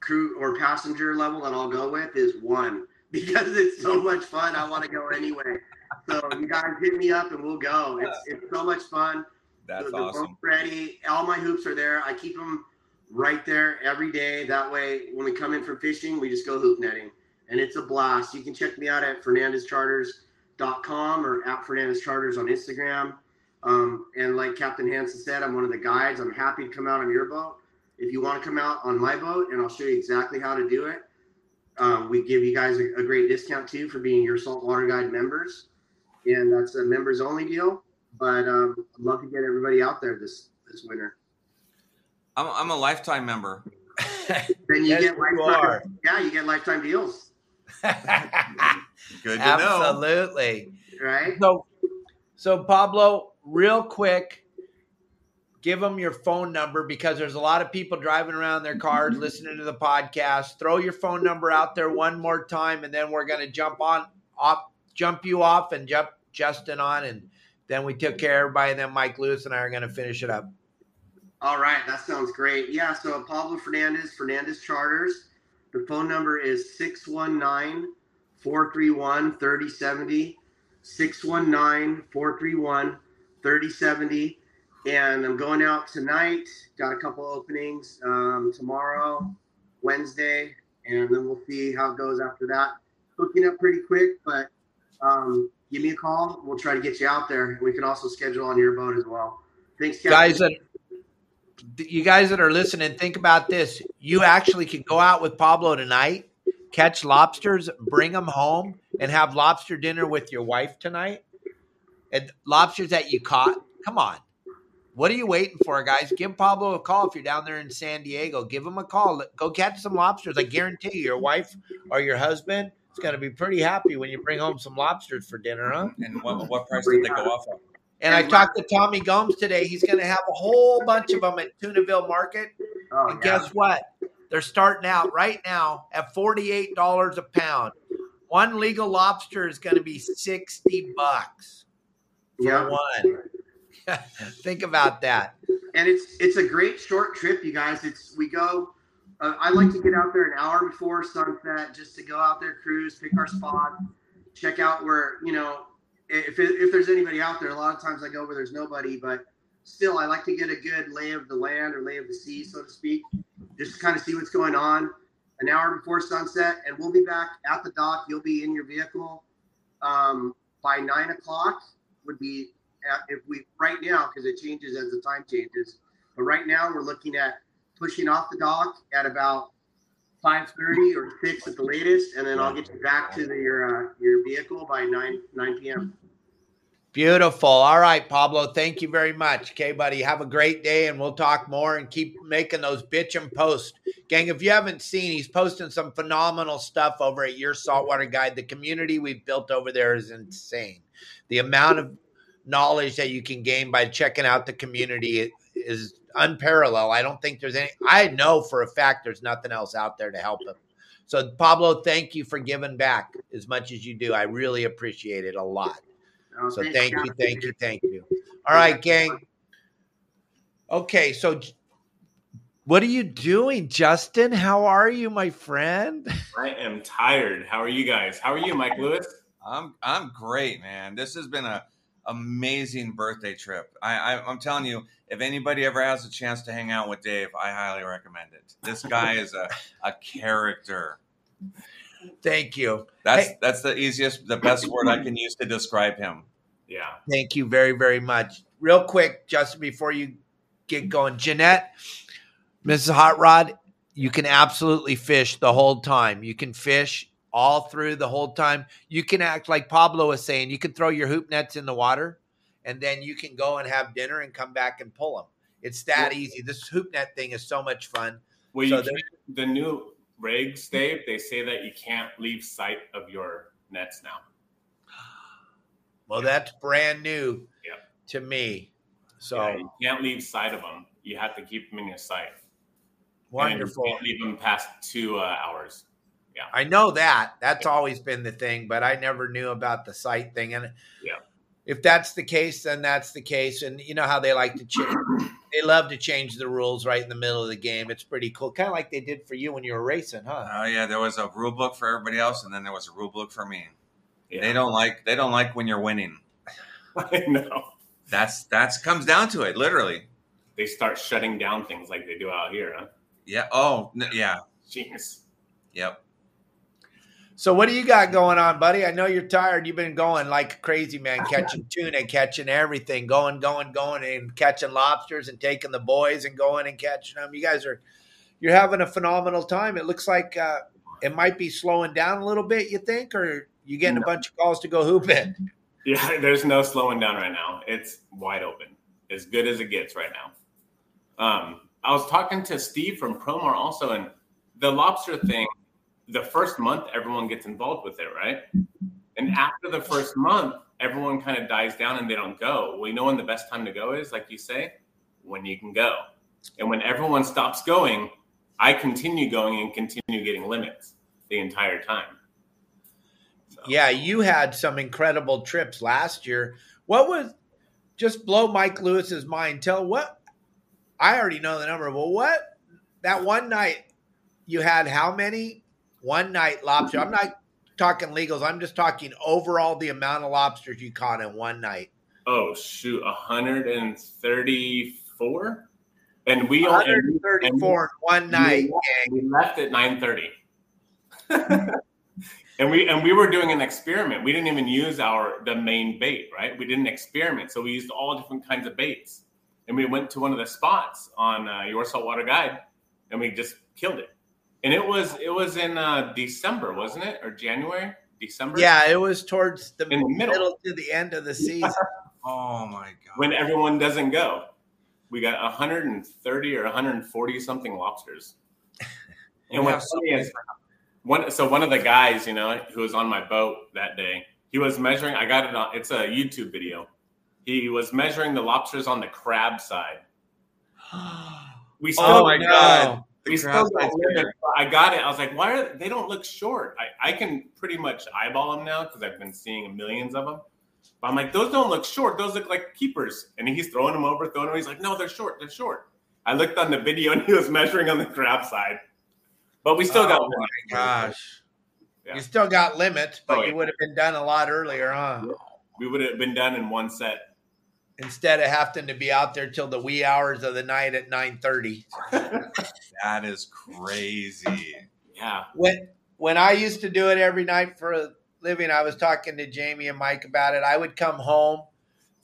crew or passenger level that I'll go with is one because it's so much fun. I want to go anyway. So you guys hit me up and we'll go. It's it's so much fun. That's the, the awesome. ready. All my hoops are there. I keep them right there every day. That way, when we come in from fishing, we just go hoop netting, and it's a blast. You can check me out at FernandezCharters.com or at Fernandez Charters on Instagram. Um, and like Captain Hansen said, I'm one of the guides. I'm happy to come out on your boat. If you want to come out on my boat, and I'll show you exactly how to do it. Um, we give you guys a, a great discount too for being your saltwater guide members, and that's a members only deal but um, I'd love to get everybody out there this this winter. I'm, I'm a lifetime member. Then you Yes, get you are. Yeah, you get lifetime deals, Good to know. Absolutely. right? So, so Pablo, real quick, give them your phone number because there's a lot of people driving around their cars listening to the podcast. Throw your phone number out there one more time, and then we're going to jump on off, jump you off, and jump Justin on, and then we took care of everybody. And then Mike Lewis and I are going to finish it up. All right, that sounds great. Yeah, so Pablo Fernandez, Fernandez Charters. The phone number is 619 431 3070. 619 431 3070. And I'm going out tonight. Got a couple openings um, tomorrow, Wednesday, and then we'll see how it goes after that. Hooking up pretty quick, but um, give me a call. We'll try to get you out there. We can also schedule on your boat as well. Thanks, Captain. Guys that you guys that are listening, think about this. You actually can go out with Pablo tonight, catch lobsters, bring them home, and have lobster dinner with your wife tonight. And lobsters that you caught. Come on. What are you waiting for, guys? Give Pablo a call if you're down there in San Diego. Give him a call. Go catch some lobsters. I guarantee you, your wife or your husband is going to be pretty happy when you bring home some lobsters for dinner, huh? And what, what price did they go off of? And I talked to Tommy Gomes today. He's going to have a whole bunch of them at Tunaville Market. Oh, And yeah. guess what? They're starting out right now at $48 a pound. One legal lobster is going to be 60 bucks for Yeah. one. Think about that. and it's it's a great short trip, you guys. It's we go. Uh, I like to get out there an hour before sunset, just to go out there, cruise, pick our spot, check out where you know if if there's anybody out there. A lot of times I go where there's nobody, but still I like to get a good lay of the land or lay of the sea, so to speak, just to kind of see what's going on. an hour before sunset, and we'll be back at the dock. You'll be in your vehicle um, by nine o'clock. Would be if we right now because it changes as the time changes. But right now we're looking at pushing off the dock at about five thirty or six at the latest, and then I'll get you back to the, your uh, your vehicle by nine nine p.m. Beautiful. All right, Pablo. Thank you very much. Okay, buddy. Have a great day, and we'll talk more and keep making those bitchin' posts. Gang, if you haven't seen, he's posting some phenomenal stuff over at Your Saltwater Guide. The community we've built over there is insane. The amount of knowledge that you can gain by checking out the community is unparalleled. I don't think there's any, I know for a fact there's nothing else out there to help him. So, Pablo, thank you for giving back as much as you do. I really appreciate it a lot. Uh, So thank you, thank you, thank you. All right, gang. Okay, so what are you doing, Justin? How are you, my friend? I am tired. How are you guys? How are you, Mike Lewis? I'm I'm great, man. This has been a amazing birthday trip. I, I I'm telling you, if anybody ever has a chance to hang out with Dave, I highly recommend it. This guy is a a character. Thank you. That's Hey. that's the easiest, the best word I can use to describe him. Yeah. Thank you very, very much. Real quick, Justin, before you get going, Jeanette, Mrs. Hot Rod, you can absolutely fish the whole time. You can fish all through the whole time. You can act like Pablo was saying. You can throw your hoop nets in the water, and then you can go and have dinner and come back and pull them. It's that easy. This hoop net thing is so much fun. Well, So the new rigs, Dave, they say that you can't leave sight of your nets now. Well, that's brand new Yep. to me. So Yeah, you can't leave sight of them. You have to keep them in your sight. wonderful. And you can't leave them past two uh, hours. I know that. That's always been the thing, but I never knew about the site thing. And Yeah. if that's the case, then that's the case. And you know how they like to change. they love to change the rules right in the middle of the game. It's pretty cool, kind of like they did for you when you were racing, huh? Oh yeah, there was a rule book for everybody else, and then there was a rule book for me. Yeah. They don't like they don't like when you're winning. I know. That's that's comes down to it, literally. They start shutting down things like they do out here, huh? Yeah. Oh n- yeah. Jeez. Yep. So what do you got going on, buddy? I know you're tired. You've been going like crazy, man, catching tuna, catching everything, going, going, going, and catching lobsters and taking the boys and going and catching them. You guys are you're having a phenomenal time. It looks like uh, it might be slowing down a little bit. You think, or you getting a bunch of calls to go hooping? Yeah, there's no slowing down right now. It's wide open, as good as it gets right now. Um, I was talking to Steve from Promar also, and the lobster thing. The first month, everyone gets involved with it, right? And after the first month, everyone kind of dies down and they don't go. We know when the best time to go is, like you say, when you can go. And when everyone stops going, I continue going and continue getting limits the entire time. So- Yeah, you had some incredible trips last year. What was just blow Mike Lewis's mind? Tell what I already know the number, but what that one night you had how many one night lobster? I'm not talking legals. I'm just talking overall the amount of lobsters you caught in one night. Oh shoot, 134, and we only 134 in one night. gang. we left at 9:30, and we and we were doing an experiment. We didn't even use our the main bait, right? We did an experiment, so we used all different kinds of baits, and we went to one of the spots on uh, your saltwater guide, and we just killed it. And it was it was in uh, December, wasn't it, or January? December. Yeah, it was towards the In the middle. middle to the end of the season. Oh my god. when everyone doesn't go. We got 130 or 140 something lobsters. And We what's have so funny is one so one of the guys, you know, who was on my boat that day, he was measuring. I got it on. It's a YouTube video. He was measuring the lobsters on the crab side. We still, Oh my no. god. The we still got side's limits. I got it. I was like, why are they don't look short? I, I can pretty much eyeball them now because I've been seeing millions of them. But I'm like, those don't look short. Those look like keepers. And he's throwing them over, throwing them. He's like, no, they're short. They're short. I looked on the video and he was measuring on the crab side. But we still got Oh one. my gosh. Yeah. You still got limits, but Oh, you would have been done a lot earlier, huh? We would have been done in one set. Instead of having to be out there till the wee hours of the night at nine thirty. That is crazy. Yeah. when when I used to do it every night for a living, I was talking to Jamie and Mike about it. I would come home,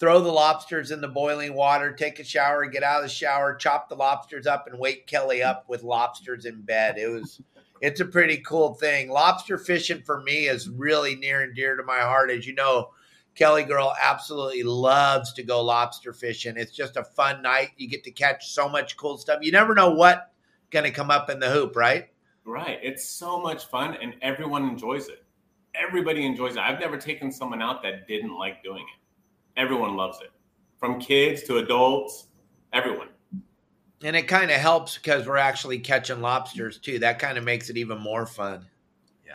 throw the lobsters in the boiling water, take a shower, get out of the shower, chop the lobsters up, and wake Kelly up with lobsters in bed. It was it's a pretty cool thing. Lobster fishing for me is really near and dear to my heart. As you know, Kelly girl absolutely loves to go lobster fishing. It's just a fun night. You get to catch so much cool stuff. You never know what gonna come up in the hoop, right? Right. It's so much fun and everyone enjoys it. Everybody enjoys it. I've never taken someone out that didn't like doing it. Everyone loves it. From kids to adults, everyone. And it kind of helps because we're actually catching lobsters too. That kind of makes it even more fun.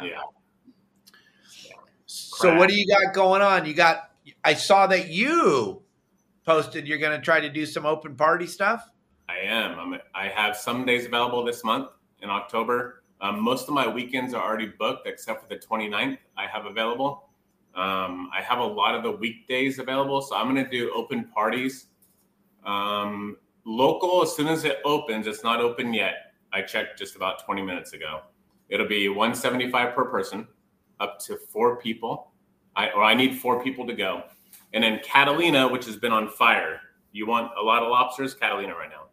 Yeah. So what do you got going on? You got I saw that you posted you're going to try to do some open party stuff. I am. I'm, I have some days available this month in October. Um, most of my weekends are already booked except for the 29th I have available. Um, I have a lot of the weekdays available, so I'm going to do open parties. Um, local, as soon as it opens, it's not open yet. I checked just about 20 minutes ago. It'll be 175 per person, up to four people. I, or I need four people to go. And then Catalina, which has been on fire. You want a lot of lobsters? Catalina right now.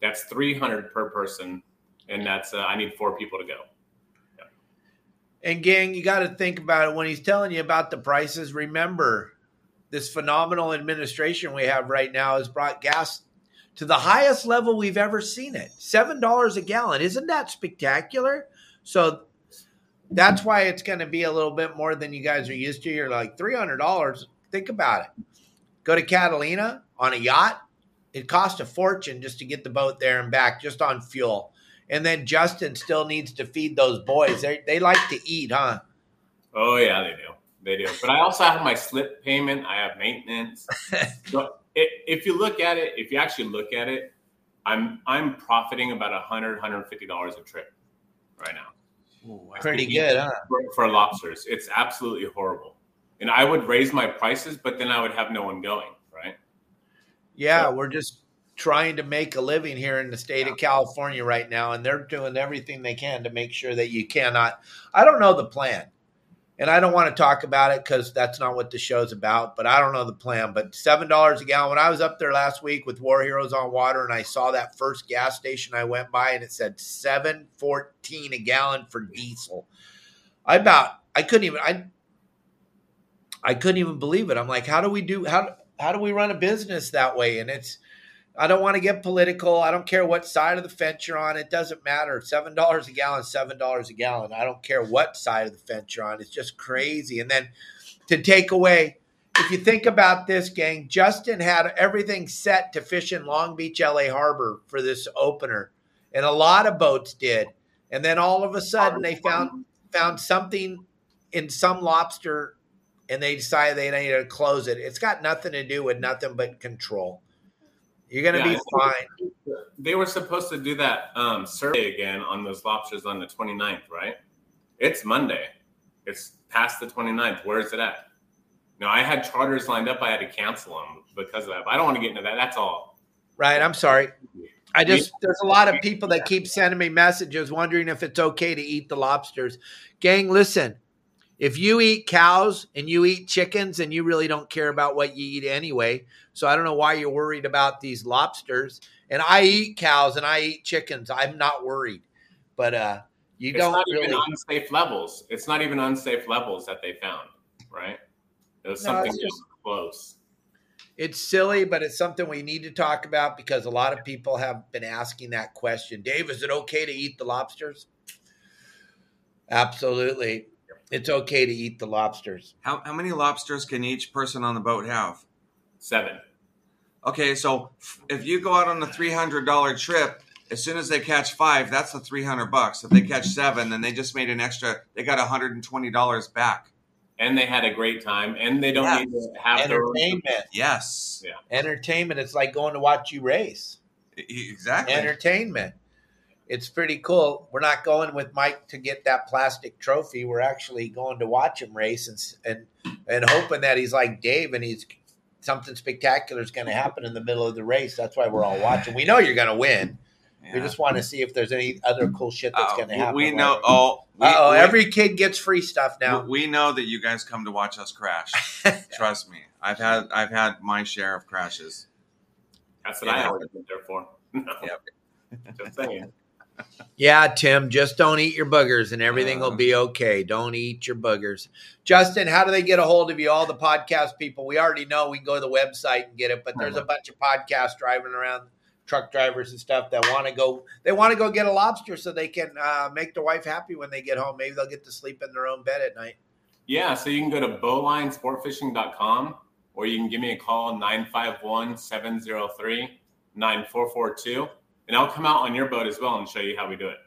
That's 300 per person, and that's uh, I need four people to go. And gang, you got to think about it when he's telling you about the prices. Remember, this phenomenal administration we have right now has brought gas to the highest level we've ever seen it. $7 a gallon. Isn't that spectacular? So that's why it's going to be a little bit more than you guys are used to. You're like $300. Think about it. Go to Catalina on a yacht. It costs a fortune just to get the boat there and back, just on fuel. And then Justin still needs to feed those boys. They, they like to eat, huh? Oh yeah, they do. They do. But I also have my slip payment. I have maintenance. so if you look at it, if you actually look at it, I'm I'm profiting about 100 150 dollars a trip right now. Pretty good, huh? For, for lobsters, it's absolutely horrible. And I would raise my prices, but then I would have no one going, right? Yeah, we're just trying to make a living here in the state of California right now, and they're doing everything they can to make sure that you cannot. I don't know the plan, and I don't want to talk about it because that's not what the show's about. But I don't know the plan. But seven dollars a gallon. When I was up there last week with War Heroes on Water, and I saw that first gas station, I went by and it said seven fourteen a gallon for diesel. I about I couldn't even I I couldn't even believe it. I'm like, how do we do how how do we run a business that way? And it's I don't want to get political. I don't care what side of the fence you're on. It doesn't matter. Seven dollars a gallon, seven dollars a gallon. I don't care what side of the fence you're on. It's just crazy. And then to take away, if you think about this, gang, Justin had everything set to fish in Long Beach, LA Harbor for this opener, and a lot of boats did. And then all of a sudden, they found found something in some lobster, and they decided they needed to close it. It's got nothing to do with nothing but control. You're gonna Yeah, be fine. They were supposed to do that um, survey again on those lobsters on the 29th, right? It's Monday. It's past the 29th. Where is it at? No, I had charters lined up. I had to cancel them because of that. But I don't want to get into that. That's all. Right. I'm sorry. I just there's a lot of people that keep sending me messages wondering if it's okay to eat the lobsters. Gang, listen. If you eat cows and you eat chickens and you really don't care about what you eat anyway, so I don't know why you're worried about these lobsters. And I eat cows and I eat chickens. I'm not worried. But uh you It's don't not really even unsafe levels. It's not even unsafe levels that they found, right? It was No, something it's just just- close. it's silly, but it's something we need to talk about because a lot of people have been asking that question. Dave, is it okay to eat the lobsters? Absolutely. It's okay to eat the lobsters. How, how many lobsters can each person on the boat have? Seven. Okay, so if you go out on a three hundred dollar trip, as soon as they catch five, that's the three hundred bucks. If they catch seven, then they just made an extra. They got hundred and twenty dollars back. And they had a great time. And they don't Yeah. need to have their own. Entertainment. Yes, Entertainment. It's like going to watch you race. Exactly. Entertainment. It's pretty cool. We're not going with Mike to get that plastic trophy. We're actually going to watch him race and and and hoping that he's like Dave and he's something spectacular is going to happen in the middle of the race. That's why we're all watching. We know you're going to win. We just want to see if there's any other cool shit that's Uh, going to happen. we know. Oh, we, Uh-oh, we- every kid gets free stuff now. we know that you guys come to watch us crash. Trust me, I've had I've had my share of crashes. That's what I Yeah. always been there for. No. Yep. Just saying. Yeah, Tim, just don't eat your boogers and everything will Uh. be okay. Don't eat your boogers. Justin, how do they get a hold of you? All the podcast people, we already know we can go to the website and get it, but there's a bunch of podcasts driving around, truck drivers and stuff that want to go. They want to go get a lobster so they can uh, make their wife happy when they get home. Maybe they'll get to sleep in their own bed at night. Yeah, so you can go to bowlinesportfishing.com or you can give me a call 951 703 9442 and I'll come out on your boat as well and show you how we do it.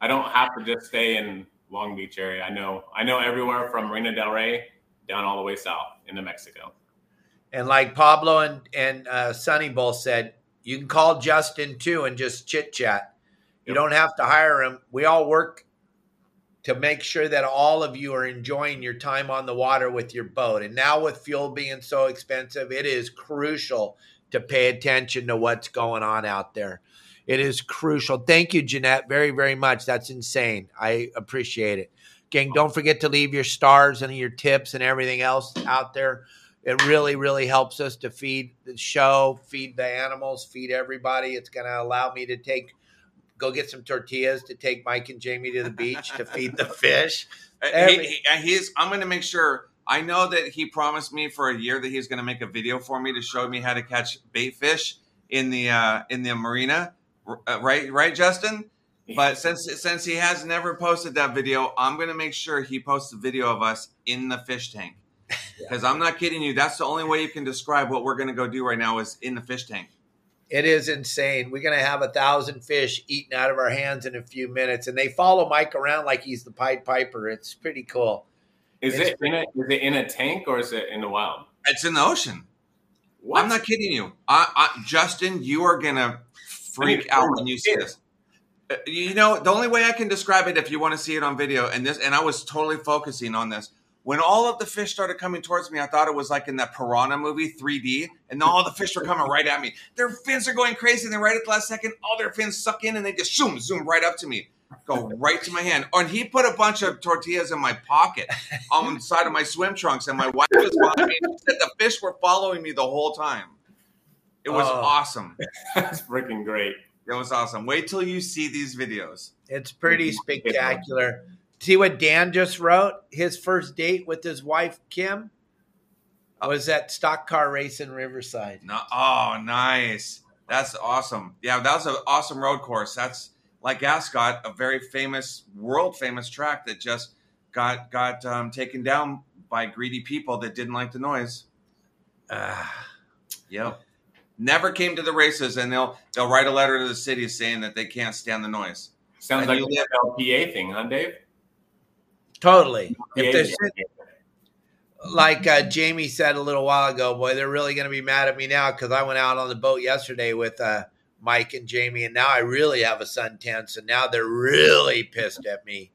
I don't have to just stay in Long Beach area. I know I know everywhere from Marina Del Rey down all the way south into Mexico. And like Pablo and and uh, Sonny both said, you can call Justin too and just chit chat. You Yep. don't have to hire him. We all work to make sure that all of you are enjoying your time on the water with your boat. And now with fuel being so expensive, it is crucial to pay attention to what's going on out there. It is crucial. Thank you, Jeanette, very, very much. That's insane. I appreciate it. Gang, don't forget to leave your stars and your tips and everything else out there. It really, really helps us to feed the show, feed the animals, feed everybody. It's going to allow me to take, go get some tortillas to take Mike and Jamie to the beach to feed the fish. Every- he, he-. I'm going to make sure. I know that he promised me for a year that he's going to make a video for me to show me how to catch bait fish in the uh, in the marina. Uh, right, right, Justin. But since since he has never posted that video, I'm going to make sure he posts a video of us in the fish tank. Because I'm not kidding you. That's the only way you can describe what we're going to go do right now is in the fish tank. It is insane. We're going to have a thousand fish eaten out of our hands in a few minutes, and they follow Mike around like he's the Pied Piper. It's pretty cool. Is It's it in a is it in a tank or is it in the wild? It's in the ocean. What? I'm not kidding you. I, I, Justin, you are gonna freak out when you see this. Uh, You know, the only way I can describe it, if you want to see it on video, and this, and I was totally focusing on this. When all of the fish started coming towards me, I thought it was like in that Piranha movie, 3D, and all the fish were coming right at me. Their fins are going crazy, and then right at the last second, all their fins suck in, and they just zoom, zoom right up to me, go right to my hand. Oh, and he put a bunch of tortillas in my pocket on the side of my swim trunks, and my wife was following me. Said the fish were following me the whole time. It was Oh. awesome. That's freaking great. It was awesome. Wait till you see these videos. It's pretty spectacular. See what Dan just wrote? His first date with his wife, Kim, I was at Stock Car Race in Riverside. No, oh, nice. That's awesome. Yeah, that was an awesome road course. That's like Ascot, a very famous, world famous track that just got got um, taken down by greedy people that didn't like the noise. Ah. Yep. Never came to the races, and they'll they'll write a letter to the city saying that they can't stand the noise. Sounds And like you the LPA thing, huh, Dave? totally. If PA they're thing. sitting- like uh, Jamie said a little while ago, boy, they're really going to be mad at me now because I went out on the boat yesterday with uh, Mike and Jamie, and now I really have a suntan. So now they're really pissed at me.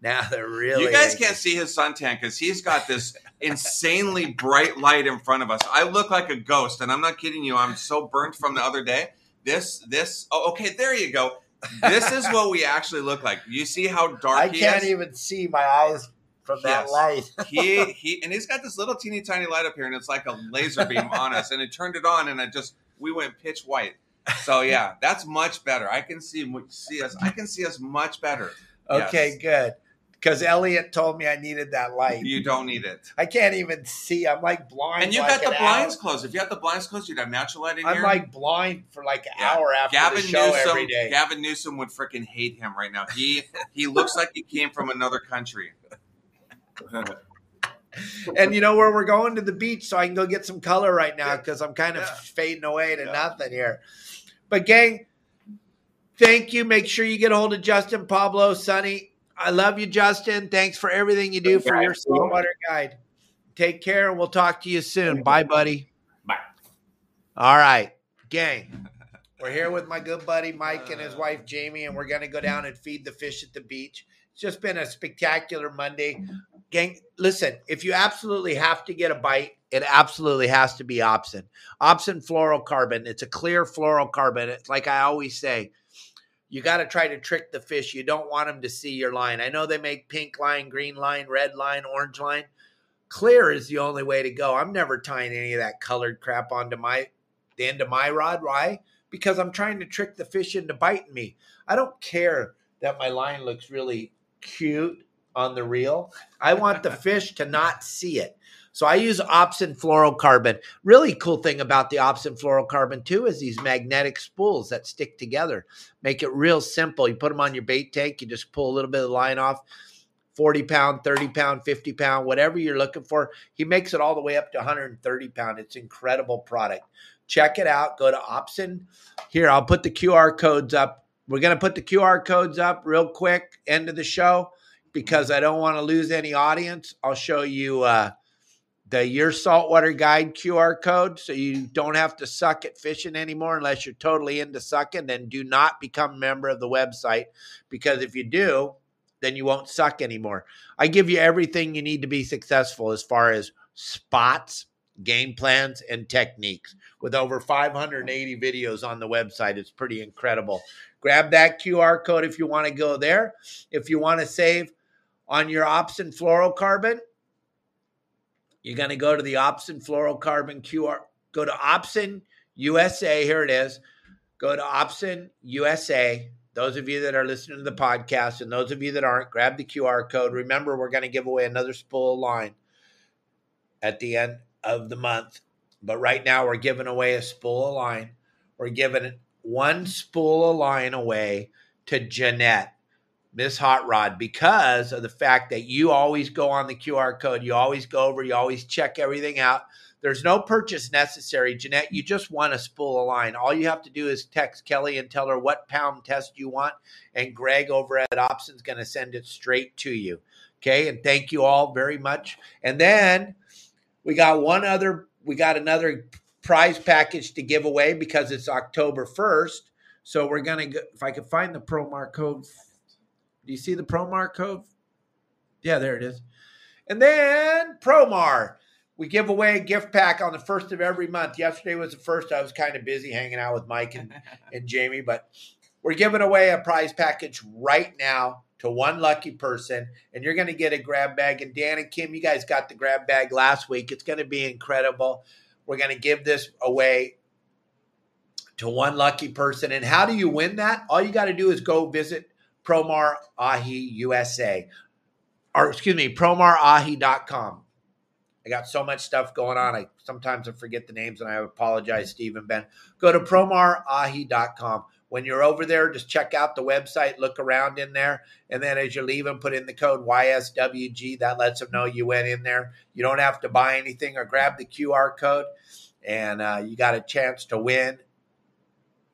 Now they're really. you guys angry. can't see his suntan because he's got this insanely bright light in front of us. I look like a ghost, and I'm not kidding you. I'm so burnt from the other day. This, this. Oh, okay, there you go. This is what we actually look like. You see how dark I can't is? even see my eyes from that Yes. light. he he and he's got this little teeny tiny light up here and it's like a laser beam on us and it turned it on and it just we went pitch white so yeah that's much better i can see see us i can see us much better Okay, Yes. good. Because Elliot told me I needed that light. you don't need it I can't even see. I'm like blind. and you like got the blinds hour. closed if you had the blinds closed you'd have natural light in I'm here like blind for like an Yeah. hour after Gavin the show Newsom, every day. Gavin Newsom would freaking hate him right now. He he looks like he came from another country. and you know where we're going to the beach, so I can go get some color right now Yeah. because I'm kind of Yeah. fading away to Yeah. nothing here. But gang, thank you. Make sure you get a hold of Justin, Pablo, Sonny. I love you, Justin. Thanks for everything you do Thanks, for your saltwater guide. Take care, and we'll talk to you soon. Bye, buddy. Bye. All right, gang. We're here with my good buddy Mike and his wife Jamie, and we're going to go down and feed the fish at the beach. It's just been a spectacular Monday. Gang, listen, if you absolutely have to get a bite, it absolutely has to be Opsin. Opsin fluorocarbon. It's a clear fluorocarbon. It's like I always say, you got to try to trick the fish. You don't want them to see your line. I know they make pink line, green line, red line, orange line. Clear is the only way to go. I'm never tying any of that colored crap onto my the end of my rod. Why? Because I'm trying to trick the fish into biting me. I don't care that my line looks really cute on the reel. I want the fish to not see it. So I use Opsin fluorocarbon. Really cool thing about the Opsin fluorocarbon too is these magnetic spools that stick together. Make it real simple. You put them on your bait tank, you just pull a little bit of line off. 40 pound, 30 pound, 50 pound, whatever you're looking for. He makes it all the way up to 130 pound. It's incredible product. Check it out. Go to Opsin. Here, I'll put the QR codes up. We're going to put the QR codes up real quick, end of the show, because I don't want to lose any audience. I'll show you uh, the Your Saltwater Guide QR code so you don't have to suck at fishing anymore unless you're totally into sucking. Then do not become a member of the website because if you do, then you won't suck anymore. I give you everything you need to be successful as far as spots, game plans, and techniques. With over 580 videos on the website, it's pretty incredible. Grab that QR code if you want to go there. If you want to save on your Opsin fluorocarbon, you're going to go to the Opsin fluorocarbon QR. Go to Opsin USA. Here it is. Go to Opsin USA. Those of you that are listening to the podcast and those of you that aren't, grab the QR code. Remember, we're going to give away another spool of line at the end of the month. But right now, we're giving away a spool of line. We're giving one spool of line away to Jeanette, Miss Hot Rod, because of the fact that you always go on the QR code. You always go over, you always check everything out. There's no purchase necessary. Jeanette, you just want to spool a line. All you have to do is text Kelly and tell her what pound test you want, and Greg over at Opsin's going to send it straight to you. Okay, and thank you all very much. And then we got one other, we got another prize package to give away because it's October 1st. So we're going to if I can find the Promar code. Do you see the Promar code? Yeah, there it is. And then Promar we give away a gift pack on the first of every month. Yesterday was the first. I was kind of busy hanging out with Mike and, and Jamie, but we're giving away a prize package right now to one lucky person, and you're going to get a grab bag. And Dan and Kim, you guys got the grab bag last week. It's going to be incredible. We're going to give this away to one lucky person. And how do you win that? All you got to do is go visit Promar Ahi USA, or excuse me, promarahi.com. I got so much stuff going on. I sometimes I forget the names and I apologize, Steve and Ben. Go to promarahi.com. When you're over there, just check out the website, look around in there, and then as you're leaving, put in the code YSWG. That lets them know you went in there. You don't have to buy anything or grab the QR code, and uh, you got a chance to win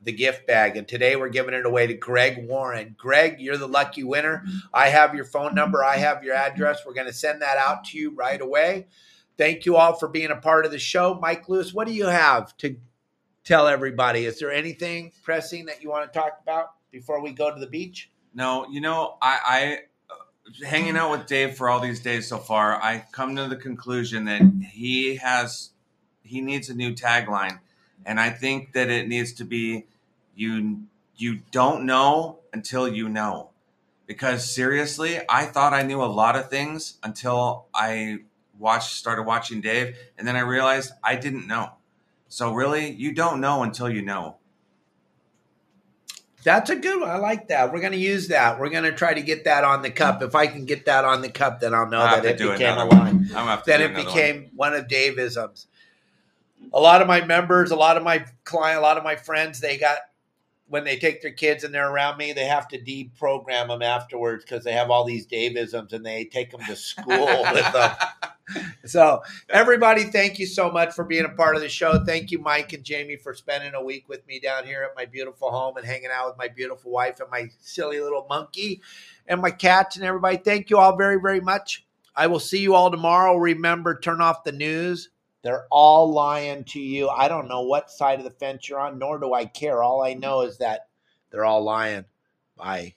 the gift bag. And today we're giving it away to Greg Warren. Greg, you're the lucky winner. I have your phone number, I have your address. We're going to send that out to you right away. Thank you all for being a part of the show. Mike Lewis, what do you have to tell everybody? Is there anything pressing that you want to talk about before we go to the beach? No, you know, I, I uh, hanging out with Dave for all these days so far, I come to the conclusion that he has he needs a new tagline, and I think that it needs to be you you don't know until you know. Because seriously, I thought I knew a lot of things until I watched started watching Dave, and then I realized I didn't know. So really, you don't know until you know. That's a good one. I like that. We're going to use that. We're going to try to get that on the cup. If I can get that on the cup, then I'll know I'll that it became a one. line. I'm gonna have to Then it became one. of Daveisms. A lot of my members, a lot of my client, a lot of my friends, they got when they take their kids and they're around me, they have to deprogram them afterwards because they have all these Daveisms and they take them to school with them. So, everybody, thank you so much for being a part of the show. Thank you, Mike and Jamie, for spending a week with me down here at my beautiful home and hanging out with my beautiful wife and my silly little monkey and my cats and everybody. Thank you all very, very much. I will see you all tomorrow. Remember, turn off the news. They're all lying to you. I don't know what side of the fence you're on, nor do I care. All I know is that they're all lying. Bye.